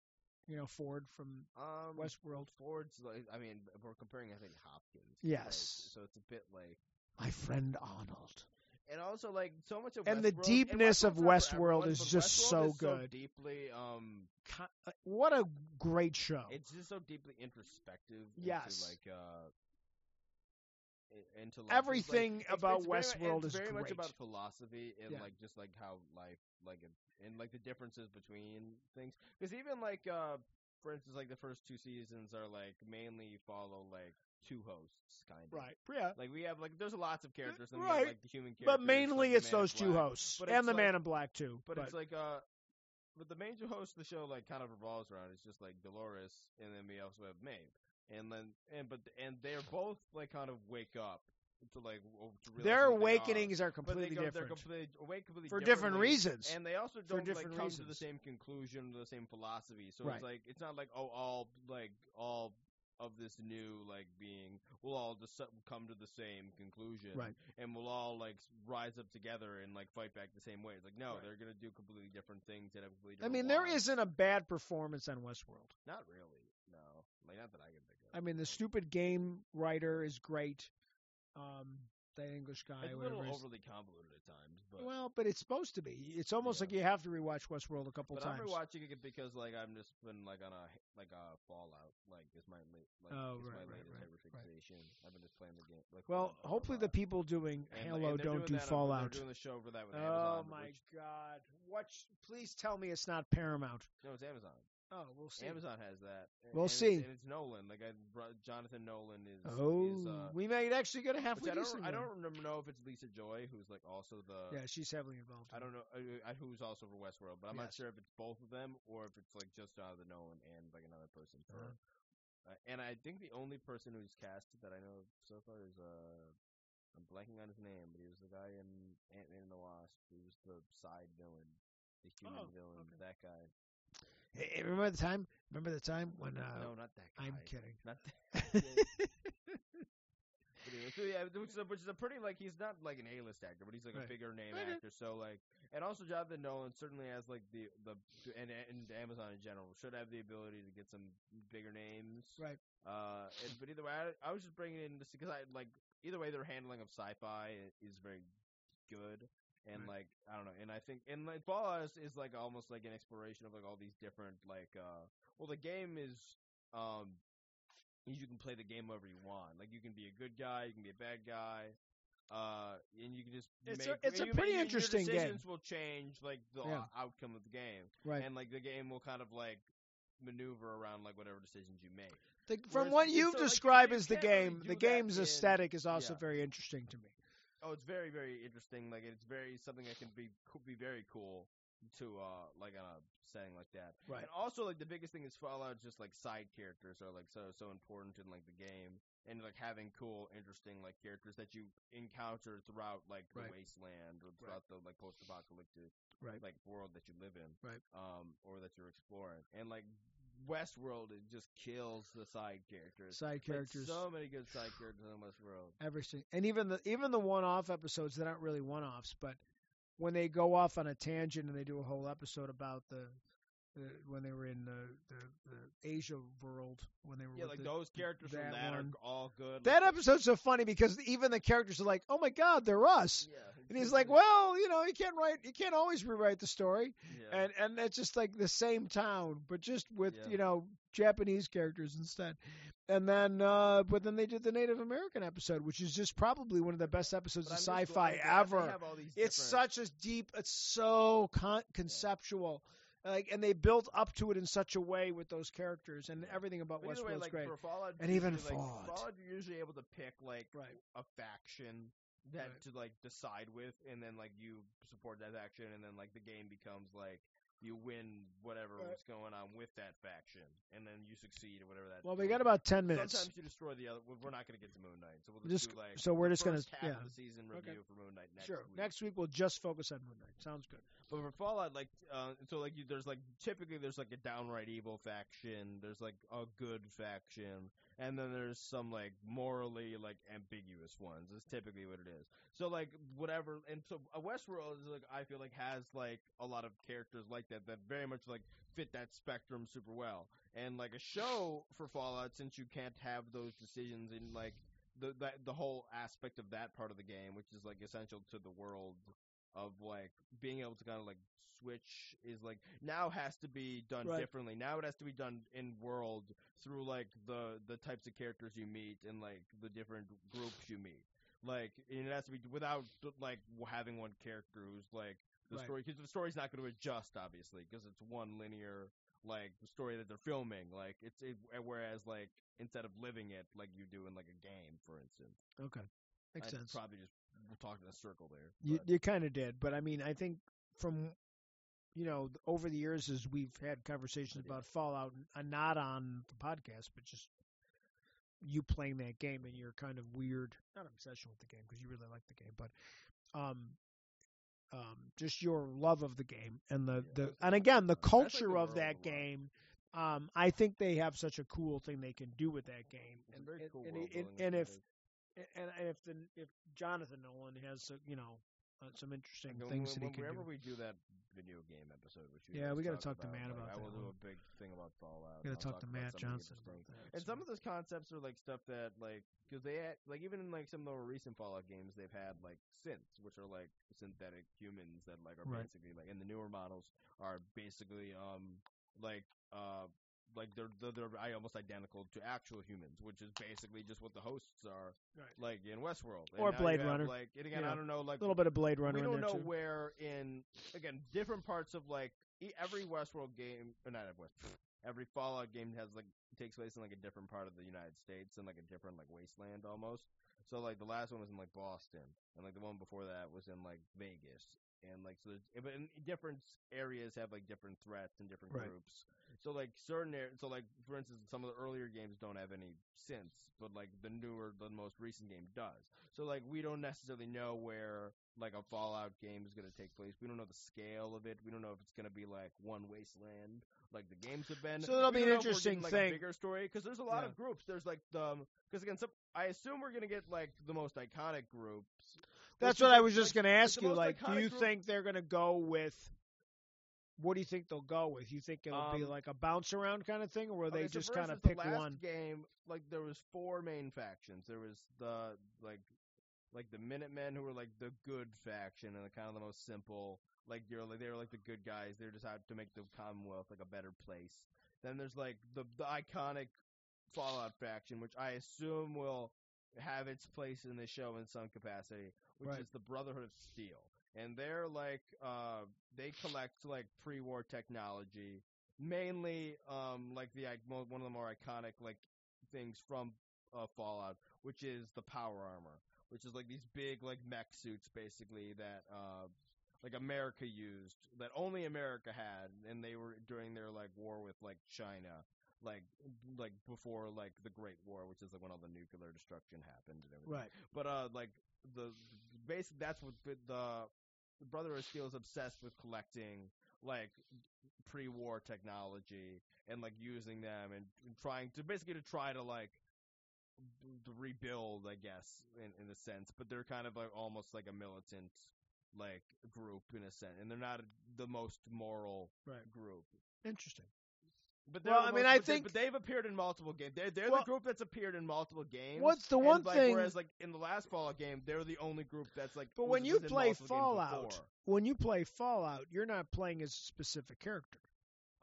you know Ford from um Westworld. Ford's like I mean we're comparing I think Hopkins. Yes. so it's a bit like my friend Arnold. and also like so much of And the Westworld- deepness of Westworld's not for Westworld is just Westworld so is good. deeply um uh, What a great show! it's just so deeply introspective. Yes. Into like uh. Into like, like, Everything it's- about it's very, Westworld it's is very much about philosophy and Yeah. like just like how life like and like the differences between things. Because even like uh, for instance, like the first two seasons are like mainly follow like two hosts kind of right? Yeah, Like we have like there's lots of characters and Right. have like the human characters, but mainly like it's those two Black. hosts But and the Man in Black too. But, it's like uh, but the major host of the show like kind of revolves around. It's just like Dolores, and then we also have Maeve, and then and but and they're both like kind of wake up to like to Their are. awakenings are they completely go, different. They're completely awake completely For different reasons. and they also don't like come to the same conclusion, the same philosophy. So Right. it's like it's not like oh all like all of this new like being will all just come to the same conclusion, Right. And we'll all like rise up together and like fight back the same way. It's like no, Right. they're gonna do completely different things and have completely I mean, there isn't a bad performance on Westworld. not really no, like not that I can think. I mean, the stupid game writer is great. Um, that English guy, it's a little overly convoluted at times, but Well, but it's supposed to be. It's almost Yeah. like you have to rewatch Westworld a couple But times. I'm rewatching it because like I'm just been like on a like a Fallout like is my late like Oh, is right, my right, latest right, fixation. I've been just playing the game. Like well, Fallout hopefully the people doing And, Halo and don't do that on- Fallout. Doing the show for that with Oh Amazon. my which- God! Watch, please tell me it's not Paramount. No, it's Amazon. Oh, we'll see. Amazon has that. and- We'll and it's- see. and it's Nolan. Like I, Jonathan Nolan is. Oh, is, uh, we might actually get a which halfway I don't. I don't remember know if it's Lisa Joy, who's like also the. Yeah, she's heavily involved. I don't know uh, uh, who's also for Westworld, but I'm not sure if it's both of them or if it's like just Jonathan Nolan and like another person for. Uh-huh. Uh, and I think the only person who's cast that I know of so far is uh, I'm blanking on his name, but he was the guy in Ant Man and the Wasp. He was the side villain, the human Oh, villain. okay. That guy. Hey, hey, remember the time? Remember the time when? Uh, no, not that guy. I'm kidding. Not that. But anyway, so yeah, which is, a, which is a pretty like he's not like an A-list actor, but he's like Right. a bigger name Okay. actor. So like, and also Jonathan Nolan certainly has like the the and and Amazon in general should have the ability to get some bigger names. Right. Uh, and, but either way, I, I was just bringing in just because I like either way their handling of sci-fi is very good. And like I don't know, and I think and like Fallout is, is like almost like an exploration of like all these different like uh well the game is um you can play the game however you want. Like you can be a good guy, you can be a bad guy, uh, and you can just It's make. a- it's a you make- pretty your- interesting game. decisions will change like the Yeah. outcome of the game, right. and like the game will kind of like maneuver around like whatever decisions you make. The, from whereas- what you've so, like, described you as the can't really game, the game's in- aesthetic is also yeah. very interesting to me. Oh, it's very very interesting. Like it's very something that can be could be very cool to uh like on a setting like that. Right. And also like the biggest thing is Fallout just like side characters are like so so important in like the game and like having cool interesting like characters that you encounter throughout like the Right. wasteland or throughout the like post apocalyptic Right. like world that you live in. Right. Um or that you're exploring. And like Westworld it just kills the side characters. Side characters, so many good side characters in Westworld. everything, and even the even the one-off episodes that aren't really one-offs, but when they go off on a tangent and they do a whole episode about the when they were in the, the the Asia world when they were Yeah, with like the, those characters from that that one. are all good. that like, episode's so funny because even the characters are like, "Oh my God, they're us," Yeah, and he's like, "Well, you know, you can't write, you can't always rewrite the story." yeah. and and it's just like the same town, but just with Yeah. you know Japanese characters instead. And then, uh, but then they did the Native American episode, which is just probably one of the best episodes of sci-fi glad that they ever. have all these It's different- such a deep, it's so con- conceptual, like, and they built up to it in such a way with those characters and everything about But way, Westworld's like great. Fallout, And even like, Fallout. Fallout, you're usually able to pick like Right. a faction that Right. to like decide with, and then like you support that faction, and then like the game becomes like you win whatever Right. was going on with that faction, and then you succeed or whatever that. Well, we got about ten minutes, Sometimes you destroy the other. We're not going to get to Moon Knight, so we'll just just, do like so we're just gonna first yeah. of the season Okay. review for Moon Knight next Sure. week. Next week we'll just focus on Moon Knight. Sounds good. But for Fallout, like, uh, so like, you, there's like typically there's like a downright evil faction. There's like a good faction, and then there's some like morally like ambiguous ones. Is typically what it is. So like whatever, and so a Westworld is like I feel like has like a lot of characters like that that very much like fit that spectrum super well. And like a show for Fallout, since you can't have those decisions in like the the whole aspect of that part of the game, which is like essential to the world of like being able to kind of like switch is like now has to be done Right. differently. Now it has to be done in world through like the the types of characters you meet and like the different groups you meet. Like and it has to be without like having one character who's like the Right. story because the story's not going to adjust obviously because it's one linear like the story that they're filming. Like it's it, whereas like instead of living it like you do in like a game, for instance. Okay, makes I sense. Probably just we're talking in a circle there. You you kind of did, but I mean, I think from you know over the years as we've had conversations about Fallout, uh, not on the podcast, but just you playing that game and your kind of weird not obsession with the game because you really like the game, but um, um, just your love of the game and the, the and again the like culture the of that game. Um, I think they have such a cool thing they can do with that game, and very and, cool and, and, and if. And, and if the if Jonathan Nolan has you know uh, some interesting When- things when- that he can whenever do. we do that video game episode, which you Yeah, we gotta talk talk to Matt like, about I will do a big thing about Fallout. Gotta and I'll talk to Matt some of the Johnson about that. And so- some of those concepts are like stuff that like because they had, like even in like some of the recent Fallout games they've had like synths which are like synthetic humans that like are Right. basically like and the newer models are basically um like uh like they're, they're they're almost identical to actual humans which is basically just what the hosts are Right. like in Westworld And Or Blade have, Runner. like and again Yeah. I don't know like a little bit of Blade Runner we don't there know too. where in again different parts of like e- every Westworld game or not every West, every Fallout game has like takes place in like a different part of the United States and like a different like wasteland almost. So like the last one was in like Boston and like the one before that was in like Vegas and like so there's in different areas have like different threats and different Right. groups. So like certain areas, so like for instance, some of the earlier games don't have any synths, but like the newer, the most recent game does. So like we don't necessarily know where like a Fallout game is going to take place. We don't know the scale of it. We don't know if it's going to be like one wasteland like the games have been. So that'll be an know if we're interesting getting, like, thing. A bigger story because there's a lot Yeah. of groups. There's like the because again, some, I assume we're going to get like the most iconic groups. That's what I was just going to ask you. Like, do you group- think they're going to go with? What do you think they'll go with? You think it'll be Um, like a bounce around kind of thing, or will they Okay, so just kind of pick the last one? game? Like there was four main factions. There was the like like the Minutemen who were like the good faction and the kind of the most simple. Like you're like they were like the good guys. They're just out to make the Commonwealth like a better place. Then there's like the the iconic Fallout faction, which I assume will have its place in the show in some capacity, which Right. is the Brotherhood of Steel. And they're like uh they collect like pre-war technology, mainly um like the one of the more iconic like things from uh, Fallout, which is the power armor, which is like these big like mech suits basically that uh like America used that only America had, and they were during their like war with like China, like like before like the Great War, which is like when all the nuclear destruction happened and everything. Right. But uh, like the basically that's what the, the the of Steel is obsessed with collecting like pre-war technology and like using them and trying to basically to try to like to rebuild, I guess, in in a sense. But they're kind of like almost like a militant like group in a sense, and they're not the most moral Right. group. Interesting. But Well, I mean, I they- think- but they've appeared in multiple games. They're, they're Well- the group that's appeared in multiple games. What's the one like, thing? Whereas, like in the last Fallout game, they're the only group that's like. But when you play Fallout, when you play Fallout, you're not playing as a specific character.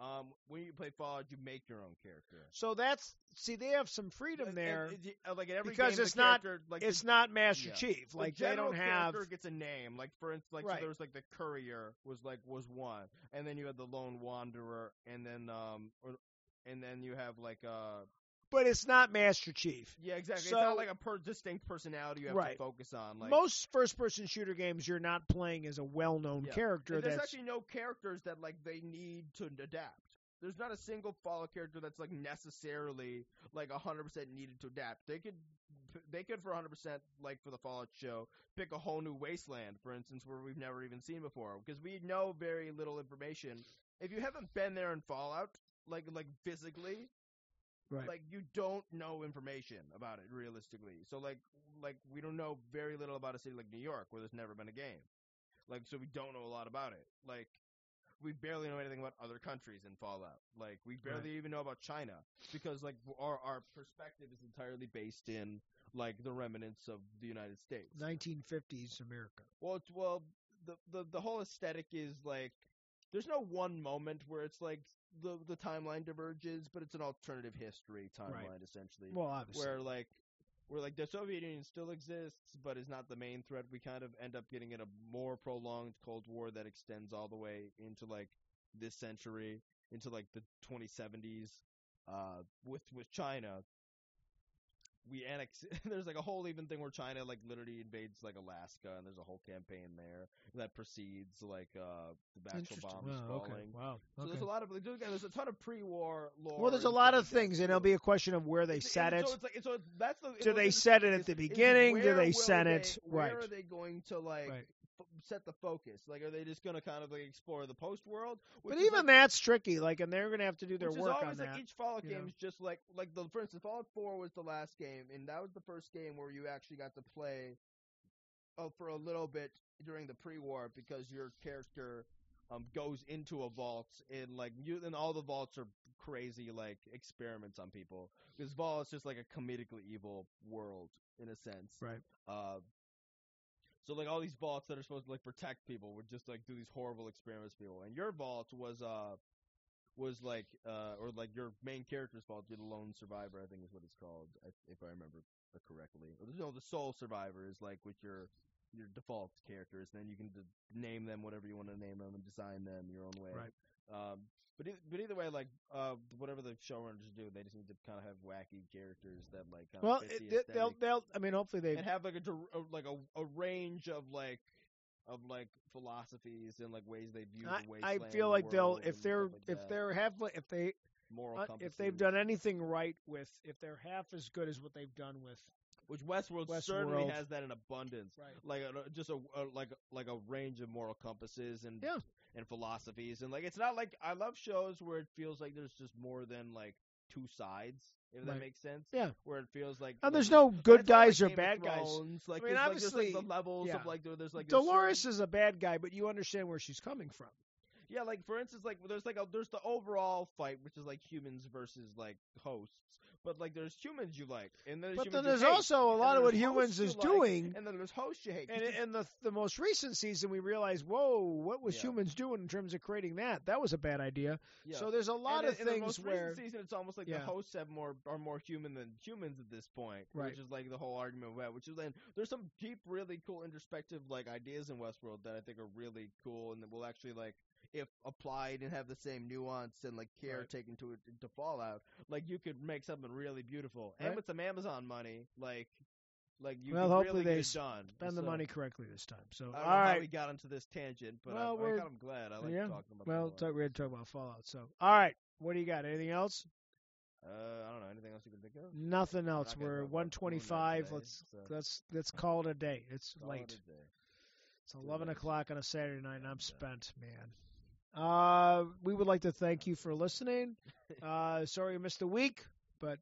Um, when you play Fallout, you make your own character. So that's see, they have some freedom And- there. and it- uh, like because game, it's not- like it's the, not Master yeah. Chief. the Like they don't have. character gets a name. Like for instance, like Right. so there was like the courier was like was one, and then you had the lone wanderer, and then um, or, and then you have like uh, But it's not Master Chief. yeah, exactly. it's not like a per distinct personality you have Right. to focus on. Like Most first-person shooter games, you're not playing as a well-known Yeah. character. And there's that's actually no characters that like they need to adapt. There's not a single Fallout character that's like necessarily like 100% needed to adapt. They could they could for 100% like for the Fallout show pick a whole new wasteland for instance where we've never even seen before because we know very little information. If you haven't been there in Fallout like like physically right. like you don't know information about it realistically. So like like we don't know very little about a city like New York where there's never been a game. Like so we don't know a lot about it. Like we barely know anything about other countries in Fallout. Like we barely even know about China because like our our perspective is entirely based in like the remnants of the United States. 1950s America. Well, it's well the the the whole aesthetic is like there's no one moment where it's like the the timeline diverges, but it's an alternative history timeline essentially Well, obviously. where like where like the Soviet Union still exists but is not the main threat. We kind of end up getting in a more prolonged Cold War that extends all the way into like this century, into like the 2070s, uh, with with China. We annex. there's like a whole even thing where China like literally invades like Alaska, and there's a whole campaign there that precedes like uh the actual Interesting. bombs Wow, okay. falling. Wow. So there's a lot of like, there's, there's a ton of pre-war lore. Well, there's a lot of things, and it'll be a question of where they It's- set it. So it's like so that's the. Do what's they set it at the beginning? Do they set they- it- Where right. are they going to like Right. Set the focus? Like, are they just going to kind of like explore the post world? But even that's tricky. Like, and they're gonna have to do their work on always that. like each Fallout game know? is just like like the for instance Fallout 4 was the last game and that was the first game where you actually got to play uh, for a little bit during the pre-war because your character um goes into a vault and like you and all the vaults are crazy like experiments on people because vault is just like a comedically evil world in a sense Right. uh so like all these vaults that are supposed to like protect people would just like do these horrible experiments people. And your vault was uh was like uh or like your main character's vault you're the lone survivor i think is what it's called if, i remember correctly. Or no the sole survivor is like with your your default characters and then you can d- name them whatever you want to name them and design them your own way Right. um but e- but either way like uh whatever the showrunners do they just need to kind of have wacky characters that like kind Well, of fit it, the they- they'll they'll. I mean, hopefully they. and have like a, like a, a range of like of like philosophies and like ways they view I, the I feel like they'll if they're like if that. they're have if they moral uh, if they've done anything right with if they're half as good as what they've done with which Westworld, Westworld. certainly has that in abundance right like a, just a, a like like a range of moral compasses and Yeah. and philosophies and like it's not like I love shows where it feels like there's just more than like two sides if that makes sense Yeah. where it feels like and like, there's no good not like guys or bad guys. Like, I mean, there's, like, obviously, the levels yeah. of like there's like Dolores is a bad guy, but you understand where she's coming from. Yeah, like for instance, like there's like a there's the overall fight, which is like humans versus like hosts. But like there's humans you like, and there's But then there's also a lot of what humans is like, doing. and then there's hosts you hate. And in the the most recent season, we realized, whoa, what was Yeah. humans doing in terms of creating that? That was a bad idea. yeah. So there's a lot and of in, in the most where recent season, it's almost like Yeah. the hosts have more are more human than humans at this point, Right. which is like the whole argument about. Which is then there's some deep, really cool introspective like ideas in Westworld that I think are really cool and that will actually like if applied and have the same nuance and like care Right. taken to it to Fallout, like you could make something really beautiful. Right. And with some Amazon money, like like you Well, could hopefully really they get done. spend the money correctly this time. So I all don't know how we got into this tangent, but Well, I, we're- I kind glad. I like yeah. talking about. well, talk, we're gonna talk about Fallout. So all right, what do you got? Anything else? uh, I don't know anything else you can think of. Nothing else. We're talk about 125. today, Let's so let's let's call it a day. It's call it late. a day. It's Too 11 o'clock on a Saturday night, and I'm And, uh, spent, man. Uh, we would like to thank you for listening. Uh, sorry we missed a week, but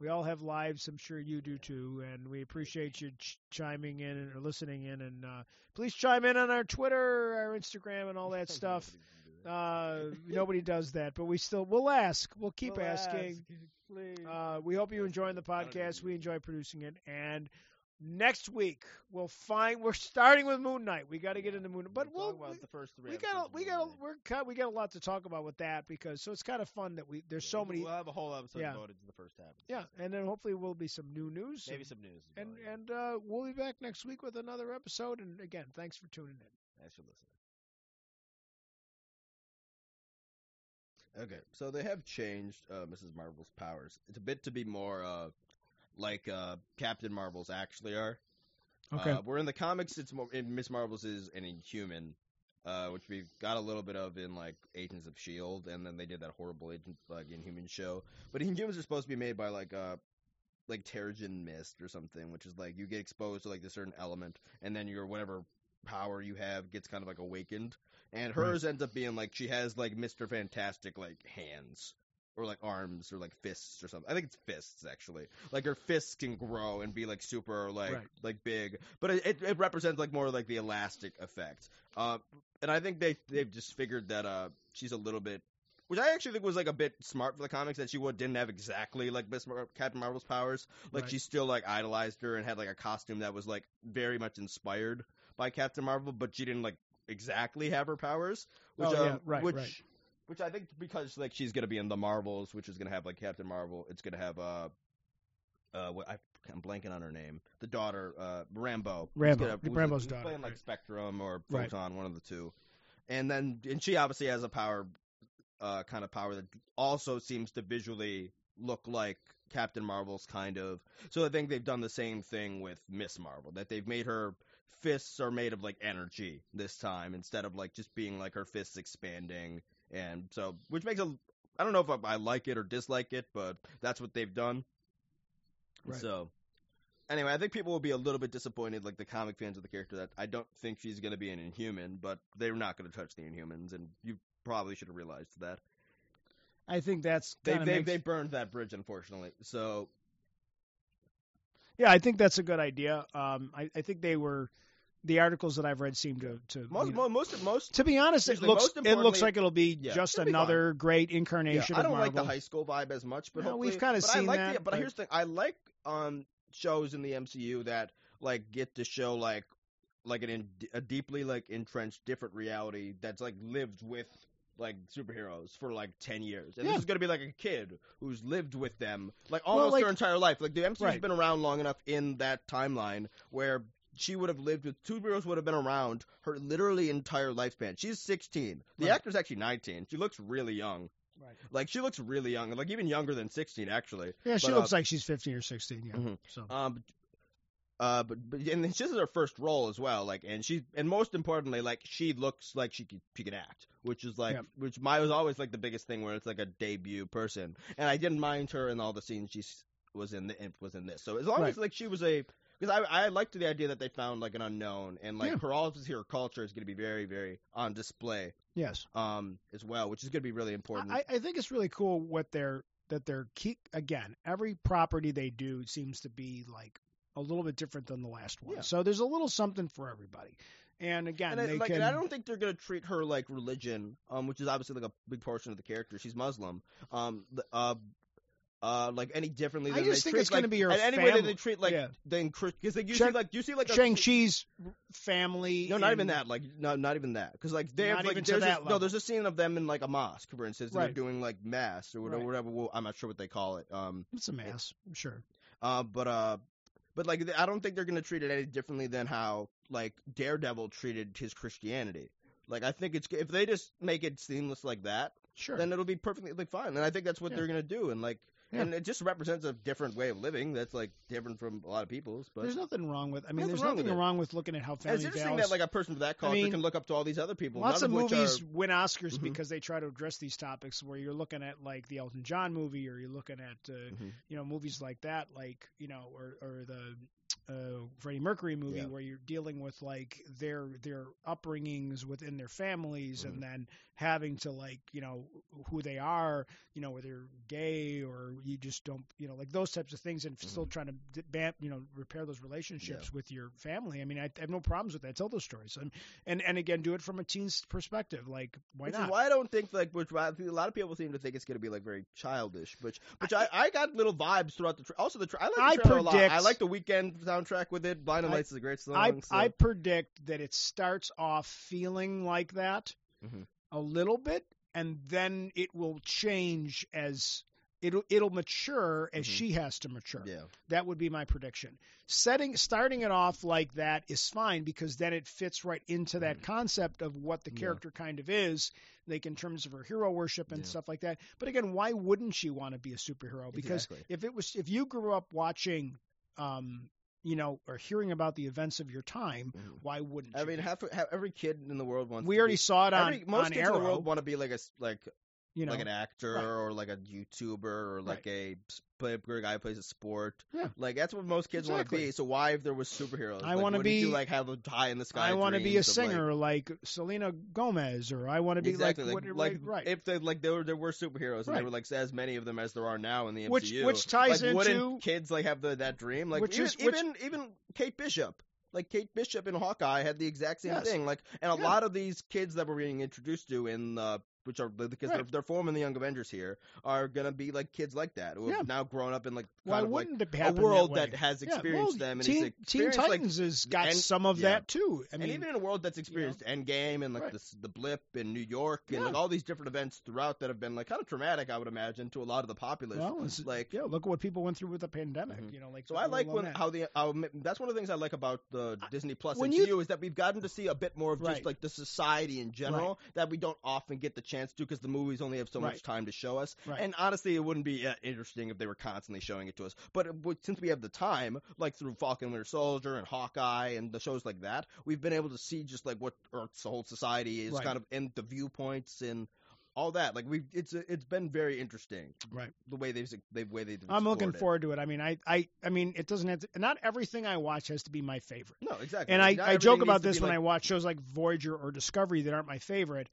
we all have lives. I'm sure you do too, and we appreciate you ch- chiming in or listening in. And uh, please chime in on our Twitter, our Instagram, and all that stuff. Nobody can do that. Uh, nobody does that, but we still we'll ask. We'll keep We'll asking. ask, please. Uh, we hope you enjoy the I don't even podcast. We enjoy producing it, and next week we'll find. We're starting with Moon Knight. We got to get into Moon, but We'll we'll. talk about we, the first three. we got we got a, Moon Knight. we're kind we got a lot to talk about with that because so it's kind of fun that we there's Yeah, so many We'll have a whole episode yeah. devoted to the first half. the yeah and then hopefully will be some new news maybe and some news. as and, yeah. and uh, we'll be back next week with another episode and again thanks for tuning in Thanks for listening. Okay, so they have changed uh, Mrs. Marvel's powers. It's a bit to be more uh, like uh, Captain Marvel's actually are. Okay. Uh, where in the comics, it's more in Miss Marvel's is an Inhuman, uh, which we got a little bit of in like Agents of Shield, and then they did that horrible Agent like Inhuman show. But Inhumans are supposed to be made by like uh like Terrigen Mist or something, which is like you get exposed to like this certain element, and then your whatever power you have gets kind of like awakened. And hers ends up being like she has like Mister Fantastic like hands. Or like arms, or like fists, or something. I think it's fists actually. Like her fists can grow and be like super, like Right. like big, but it, it, represents like more like the elastic effect. Uh, and I think they they've just figured that uh she's a little bit, which I actually think was like a bit smart for the comics that she would didn't have exactly like Miss Mar- Captain Marvel's powers. Like Right. she still like idolized her and had like a costume that was like very much inspired by Captain Marvel, but she didn't like exactly have her powers. Which, Oh, yeah, um, right, which, right. Which I think because like she's gonna be in the Marvels, which is gonna have like Captain Marvel. It's gonna have uh, uh, what I, I'm blanking on her name. The daughter, uh, Rambeau. Rambeau. gonna- Rambeau's daughter, Playing like right. Spectrum or Right. Photon, one of the two. And then, and she obviously has a power, uh, kind of power that also seems to visually look like Captain Marvel's kind of. So I think they've done the same thing with Miss Marvel, that they've made her fists are made of like energy this time instead of like just being like her fists expanding, and so which makes a. I don't know if I, I like it or dislike it, but that's what they've done. Right. So anyway, I think people will be a little bit disappointed, like the comic fans of the character, that I don't think she's going to be an Inhuman, but they're not going to touch the Inhumans, and you probably should have realized that. I think that's they they, makes... they burned that bridge, unfortunately. So yeah, I think that's a good idea. Um, I, I think they were the articles that I've read seem to to most you know- most most, to be honest, it looks it looks like it'll be Yeah, just it'll be another great yeah, incarnation I don't of like the high school vibe as much, but No, we've but I seen like that, The, but, but- here's the thing: I like um shows in the MCU that like get to show like like an in, a deeply like entrenched different reality that's like lived with like superheroes for like 10 years. And Yeah. this is going to be like a kid who's lived with them like Well, almost like- their entire life. Like the MCU's Right. been around long enough in that timeline where she would have lived with two girls would have been around her literally entire lifespan she's 16 the Right. actor's actually 19 she looks really young Right. like she looks really young like even younger than 16 actually Yeah, she But, looks uh, like she's 15 or 16. Yeah. Mhm. So um, uh, but, but and this is her first role as well. Like, and she and most importantly, like she looks like she could she could act, which is like Yeah. which my was always like the biggest thing where it's like a debut person, and I didn't mind her in all the scenes she was in the was in this. So as long Right. as like she was a because I I liked the idea that they found like an unknown and like Yeah. her all of her culture is going to be very very on display yes, um as well, which is going to be really important. I, I think it's really cool what they're that they're keep again. Every property they do seems to be like a little bit different than the last one. Yeah. So there's a little something for everybody. And again, and, I, they like, can. and I don't think they're gonna treat her like religion, um, which is obviously like a big portion of the character. She's Muslim, um, uh, uh, like any differently. I Than just they think treat, it's gonna like, be her and any way that family. they treat like Yeah. then because like you Shang- see like you see like Shang Chi's family. No, not even that. Like, no, not even that. Because like they have like there's a, no, there's a scene of them in like a mosque, for instance, Right. they're doing like mass or whatever. Right. whatever well, I'm not sure what they call it. Um, It's a mass, sure. uh, but uh, but like I don't think they're gonna treat it any differently than how like Daredevil treated his Christianity. Like I think it's if they just make it seamless like that, Sure. then it'll be perfectly like fine. And I think that's what Yeah. they're gonna do. And like, Yeah. and it just represents a different way of living that's like different from a lot of people's. But there's nothing wrong with. I mean, there's wrong with nothing it. wrong with looking at how and family it's interesting values. that like a person from that culture mean, can look up to all these other people. Lots of of, movies are, win Oscars Mhm. because they try to address these topics. Where you're looking at like the Elton John movie, or you're looking at uh, Mhm. you know movies like that, like you know, or or the uh, Freddie Mercury movie, Yeah. where you're dealing with like their their upbringings within their families, Mhm. and then having to like you know who they are, you know, whether they're gay or you just don't, you know, like those types of things, and still trying to you know repair those relationships with your family. I mean, I, I have no problems with that. Tell those stories, and and and again, do it from a teen's perspective. Like, why which not? why I don't think like which why a lot of people seem to think it's going to be like very childish, which which I, I, got little vibes throughout the tra- also the tra- I like the I trailer a lot. I like the Weeknd soundtrack with it. Blinding I- Lights is a great song. I so- I predict that it starts off feeling like that Mhm. a little bit, and then it will change as it'll it'll mature as Mhm. she has to mature. yeah. That would be my prediction. Setting starting it off like that is fine because then it fits right into that concept of what the Mm-hmm. Yeah. character kind of is, like in terms of her hero worship and Yeah. stuff like that. But again, why wouldn't she want to be a superhero? Because Exactly. if it was if you grew up watching um you know or hearing about the events of your time, Mhm. why wouldn't I you? mean, half, half every kid in the world wants. we to already be, saw it on every, most on kids Arrow, in the world want to be like a like you know. like an actor Right. or like a YouTuber or like a s- play, a guy who plays a sport. Yeah. Like that's what most kids want to be. So why, if there was superheroes, I like, wanna be- you like have a high in the sky. I want to be a of, like- singer like, Selena Gomez, or I want to be exactly, like, like, like right, right. if they, like there were there were superheroes and there were like as many of them as there are now in the Which- MCU. which ties like, wouldn't into- kids like have the, that dream? Like Which even, is- which- even even Kate Bishop. Like Kate Bishop in Hawkeye had the exact same Yes. thing. Like, and a Yeah. lot of these kids that we're being introduced to in uh, which are because they're, they're forming the Young Avengers here, are gonna be like kids like that who Yeah. have now grown up in like Why kind of like a world that, way? has Yeah, experienced well, them and Teen, it's Teen experienced like Titans has got and- some of yeah. that too. I and mean, even in a world that's experienced Endgame and like Right. the the blip in New York and Yeah. like all these different events throughout that have been like kind of traumatic, I would imagine, to a lot of the populace. well, like- yeah, look at what people went through with the pandemic. Mhm. You know, like so I like when that. how the how, that's one of the things I like about the Disney Plus MCU you- is that we've gotten to see a bit more of Right. just like the society in general that we don't often get the chance to because the movies only have so Right. much time to show us. Right. And honestly, it wouldn't be uh, interesting if they were constantly showing it to us. But uh, but since we have the time, like through Falcon and Winter Soldier and Hawkeye and the shows like that, we've been able to see just like what Earth's whole society is Right. kind of and the viewpoints and all that. Like we've it's it's been very interesting. Right. The way they've the way they've. I'm looking it. forward to it. I mean, I, I, I mean, it doesn't have to. Not everything I watch has to be my favorite. No, exactly. And I, I joke about this when like, I watch shows like Voyager or Discovery that aren't my favorite.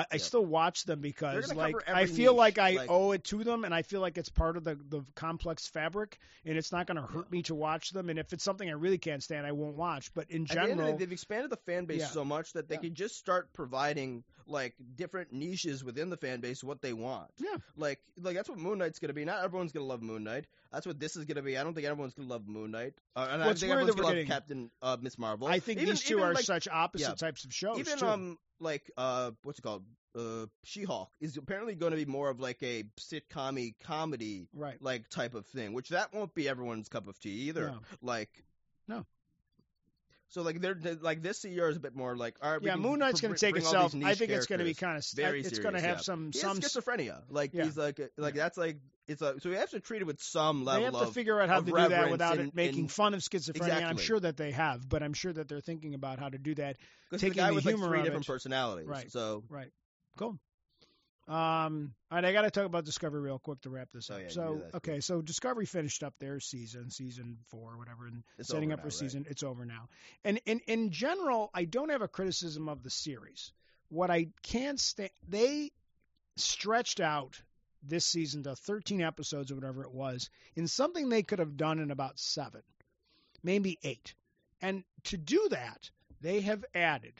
I Yeah. still watch them because, like, I feel niche, like I like- owe it to them, and I feel like it's part of the the complex fabric, and it's not going to hurt me to watch them. And if it's something I really can't stand, I won't watch. But in At the end of the general, day, they've expanded the fan base Yeah. so much that they Yeah. can just start providing like different niches within the fan base what they want. Yeah. Like like that's what Moon Knight's gonna be. Not everyone's gonna love Moon Knight. That's what this is gonna be. I don't think everyone's gonna love Moon Knight. Uh, and Well, I think everyone's gonna love Captain uh, Miss Marvel. I think even, these two are like, such opposite yeah. types of shows. even too. um like uh what's it called uh She-Hulk is apparently going to be more of like a sitcom comedy right. like type of thing, which that won't be everyone's cup of tea either. No. Like No. So like they're, they're- like this year is a bit more like all right. Yeah, Moon Knight's going to take itself. I think it's going to be kind of. very It's going to have yeah. some He some. schizophrenia. Like Yeah. he's like like Yeah. that's like it's a so we have to treat it with some level. They have of to figure out how to do that without and- it making and- fun of schizophrenia. And I'm sure that they have, but I'm sure that they're thinking about how to do that. taking the guy the with like humor three of different it. personalities. Right. So right, Cool. Um, all right, I got to talk about Discovery real quick to wrap this Oh, up. yeah, so, okay, so Discovery finished up their season, season four, or whatever, and It's setting up now, for right? season. It's over now. And in in general, I don't have a criticism of the series. What I can't stand, they stretched out this season to 13 episodes or whatever it was in something they could have done in about seven, maybe eight. And to do that, they have added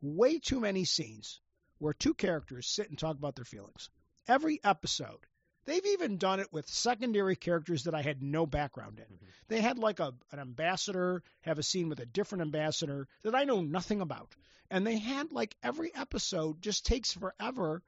way too many scenes where two characters sit and talk about their feelings. Every episode. They've even done it with secondary characters that I had no background in. Mhm. They had like a an ambassador have a scene with a different ambassador that I know nothing about. And they had like every episode just takes forever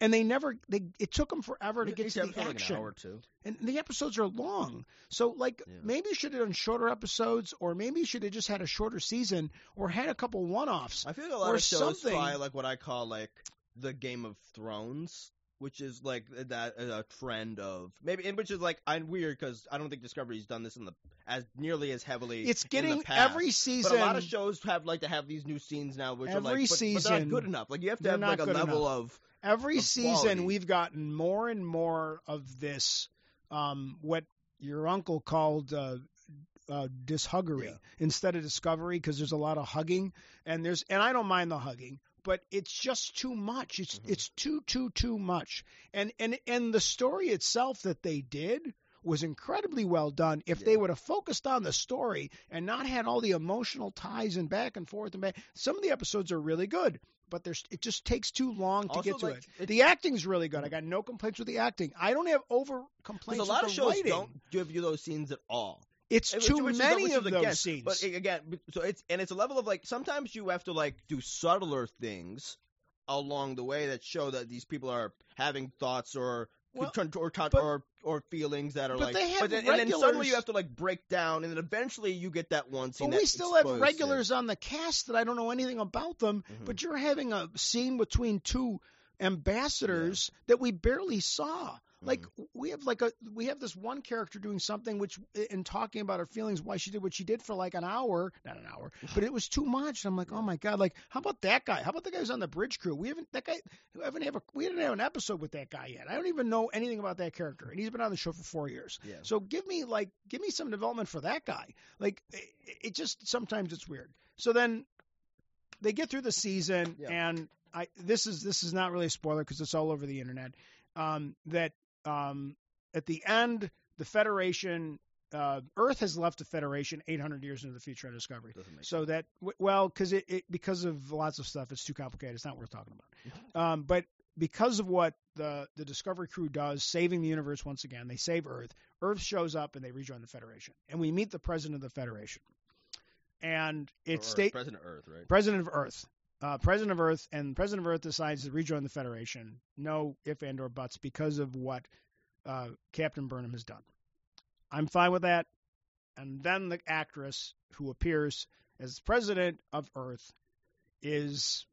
and they never they it took them forever to get to the episode, like action an hour or two. and the episodes are long. So like Yeah. maybe you should have done shorter episodes, or maybe you should have just had a shorter season, or had a couple one-offs. I feel like a lot of shows something. try like what I call like the Game of Thrones, which is like that uh, a trend of maybe, and which is like I'm weird because I don't think Discovery's done this in the as nearly as heavily. It's in getting the past. every But season. a lot of shows have like to have these new scenes now, which are Every like, but, but they're season, not good enough. Like you have to have like a level enough. of every season we've gotten more and more of this. Um, what your uncle called. Uh, uh, dishuggery Yeah. instead of discovery because there's a lot of hugging and there's and I don't mind the hugging but it's just too much it's Mhm. it's too too too much and and and the story itself that they did was incredibly well done if they would have focused on the story and not had all the emotional ties and back and forth and back some of the episodes are really good but there's it just takes too long to Also, get to like, it the acting's really good i got no complaints with the acting i don't have over complaints a lot of the shows writing. don't give you those scenes at all. it's Which- too which many of is those again, scenes But again, so it's and it's a level of like sometimes you have to like do subtler things along the way that show that these people are having thoughts or Well, or or, but- or or feelings that are but like. they have but then, and then suddenly you have to like break down, and then eventually you get that one scene. But we still have regulars on the cast that I don't know anything about them. Mhm. But you're having a scene between two ambassadors that we barely saw. Like Mm-hmm. we have like a we have this one character doing something which in talking about her feelings why she did what she did for like an hour not an hour but it was too much and I'm like oh my god like how about that guy how about the guy who's on the bridge crew we haven't that guy we haven't have a, we didn't have an episode with that guy yet I don't even know anything about that character and he's been on the show for four years Yeah. so give me like give me some development for that guy. Like it, it just sometimes it's weird. So then they get through the season Yeah. and I this is this is not really a spoiler because it's all over the internet. Um, that um, at the end the Federation uh, Earth has left the Federation 800 years into the future on Discovery. So that well, because it, it because of lots of stuff, it's too complicated. It's not worth talking about. Um, but because of what the the Discovery crew does, saving the universe once again, they save Earth. Earth shows up and they rejoin the Federation, and we meet the president of the Federation, and it's state President of Earth, right? president of Earth. Uh, president of Earth and President of Earth decides to rejoin the Federation. No if and or buts because of what uh, Captain Burnham has done. I'm fine with that. And then the actress who appears as president of Earth is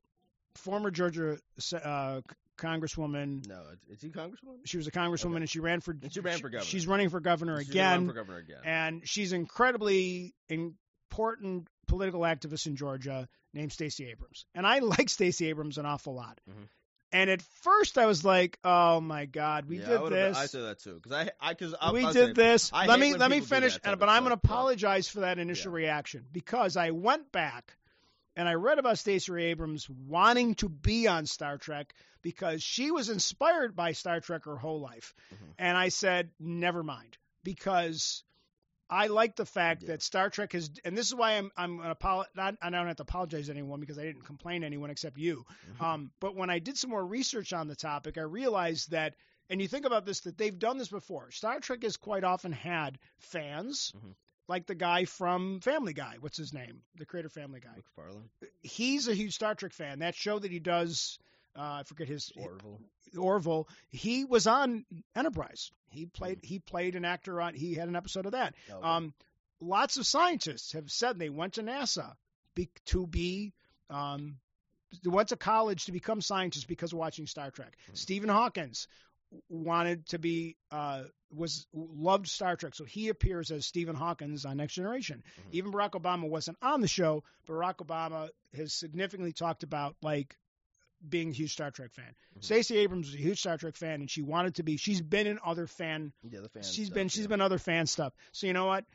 former Georgia uh, congresswoman. No, is, is he congresswoman? She was a congresswoman, Okay. and she ran for. And she ran for governor. She's running for governor She's gonna run again, for governor again. and she's incredibly important political activist in Georgia named Stacey Abrams. And I like Stacey Abrams an awful lot. Mhm. And at first, I was like, "Oh my God, we yeah, did would've- this." I said that too because I, I, because we did this. I let me let me finish, and, but I'm going to apologize for that initial Yeah. reaction because I went back and I read about Stacey Abrams wanting to be on Star Trek because she was inspired by Star Trek her whole life, Mhm. and I said, never mind, because. I like the fact Yeah. that Star Trek has, and this is why I'm I'm an apolo- not, I don't have to apologize to anyone because I didn't complain to anyone except you. Mhm. Um, but when I did some more research on the topic, I realized that, and you think about this, that they've done this before. Star Trek has quite often had fans, Mhm. like the guy from Family Guy. What's his name? The creator of Family Guy. MacFarlane, He's a huge Star Trek fan. That show that he does, uh, I forget his Orville. Orville. He was on Enterprise. He played. He played an actor on. He had an episode of that. Oh. Um, lots of scientists have said they went to NASA be, to be um, they went to college to become scientists because of watching Star Trek. Mhm. Stephen Hawkins wanted to be uh, was loved Star Trek, so he appears as Stephen Hawkins on Next Generation. Mhm. Even Barack Obama wasn't on the show, but Barack Obama has significantly talked about like being a huge Star Trek fan. Mhm. Stacey Abrams was a huge Star Trek fan, and she wanted to be. She's been in other fan yeah, the fan. she's stuff, been she's yeah. been other fan stuff. So you know what?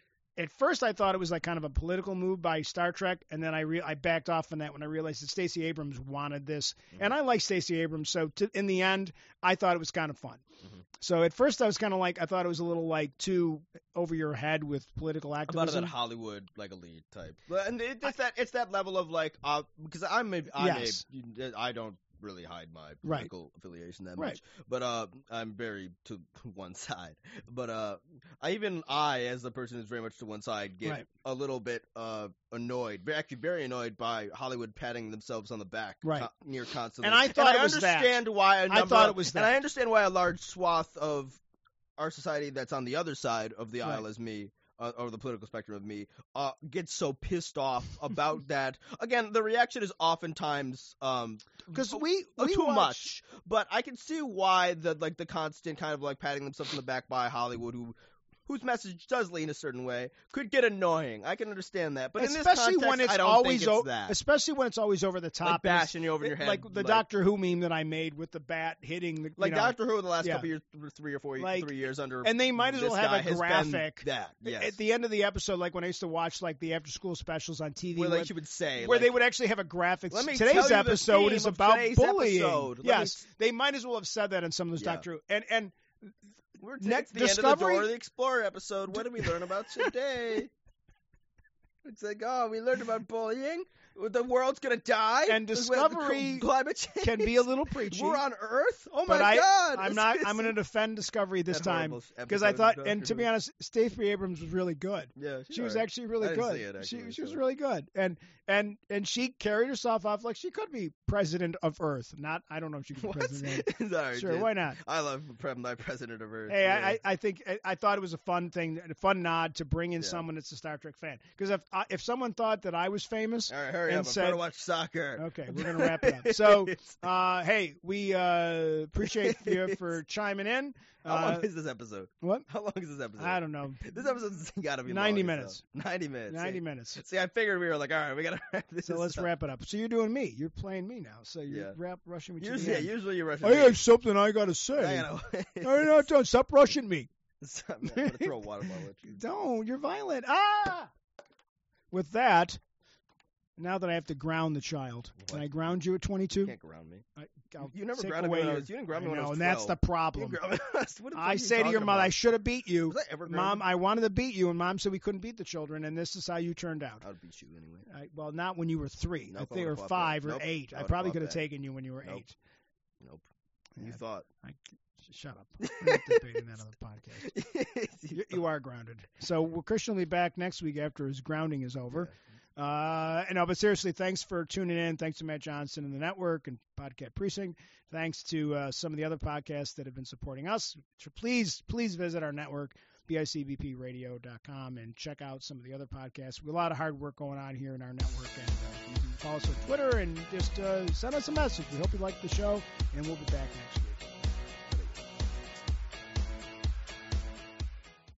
At first, I thought it was like kind of a political move by Star Trek, and then I re- I backed off on that when I realized that Stacey Abrams wanted this, Mm-hmm. and I like Stacey Abrams. So to, in the end, I thought it was kind of fun. Mhm. So at first, I was kind of like I thought it was a little like too over your head with political about activism. that Hollywood like elite type. And it, it's that it's that level of like uh because I'm a, I'm Yes. a I don't really hide my Right. political affiliation that Right. much. But uh I'm very to one side. But uh I even I as the person who's very much to one side get Right. a little bit uh annoyed, actually very annoyed by Hollywood patting themselves on the back Right. co- near constantly. And I thought I it was that. understand why a I thought of- it was And. I understand why a large swath of our society that's on the other side of the Right. aisle as me, uh, or the political spectrum of me, uh, gets so pissed off about that. Again, the reaction is oftentimes um, because we, uh, we too watch- much, but I can see why the like the constant kind of like patting themselves on the back by Hollywood, who whose message does lean a certain way, could get annoying. I can understand that, but in this especially context, when it's I don't always think it's o- that. especially when it's always over the top, like bashing you over your head, like the Doctor Who meme that I made with the bat hitting the like know, Doctor Who in the last yeah. couple years, three or four, Like- three years under, and they might as well have a graphic that yes. at the end of the episode, like when I used to watch like the after school specials on TV, where like she would say, where like, they would actually have a graphic. Today's you episode is about bullying. episode. Let me Yes, they might as well have said that in some of those Yeah. Doctor Who. And and We're Ne- at the end of the Discovery- Dora the Explorer episode. What did we learn about today? it's like, oh, we learned about bullying. The world's gonna die. And Discovery climate change can be a little preachy. We're on Earth. Oh but my I, God! I'm not. I'm going to defend Discovery this time because I thought, and to be honest, Stacey Abrams was really good. yeah, She was actually really I good. see it, she actually, she was so- really good, and and and she carried herself off like she could be president of Earth. Not, I don't know if she could be What? president. Sorry, Sure, dude. why not? I love my president of Earth. Hey, yeah. I, I think I, I thought it was a fun thing, a fun nod to bring in Yeah. someone that's a Star Trek fan. Because if uh, if someone thought that I was famous, All right, hurry and up! I'm said- trying to watch soccer. okay, we're gonna wrap it up. So, uh, hey, we uh, appreciate you for chiming in. How Uh, long is this episode? what? How long is this episode? I don't know. This episode's got to be 90 long minutes. hell. Ninety minutes. Ninety See- minutes. See, I figured we were like, all right, we gotta wrap this. So let's up. wrap it up. So you're doing me. You're playing me now. So you're Yeah. wrap rushing me Usually, yeah, usually you're rushing. I have something I gotta say. I gotta. No, not done. Stop rushing me. I'm gonna throw a water bottle at you. Don't. You're violent. Ah. With that, now that I have to ground the child, can I ground you at 22? You can't ground me. I, You never grounded me when I was. You didn't ground me I when I was and that's the problem. didn't ground me- what the fuck are I say to your mother, I should have beat you. I Mom? I wanted to beat you, and mom said we couldn't beat the children, and this is how you turned out. I would beat you anyway. I, well, not when you were three. Nope, I think or five back. or Nope, eight. I I, probably could have taken you when you were Nope. eight. Nope. Yeah. You thought. I, shut up. We're not debating that on the podcast. You, you are grounded. So well, Christian will be back next week after his grounding is over. Uh, and no, but seriously, thanks for tuning in. Thanks to Matt Johnson and the network and Podcast Precinct. Thanks to uh, some of the other podcasts that have been supporting us. Please, please visit our network, bicbpradio.com, and check out some of the other podcasts. We a lot of hard work going on here in our network, and uh, we do follow us on Twitter and just uh, send us a message. We hope you like the show, and we'll be back next week.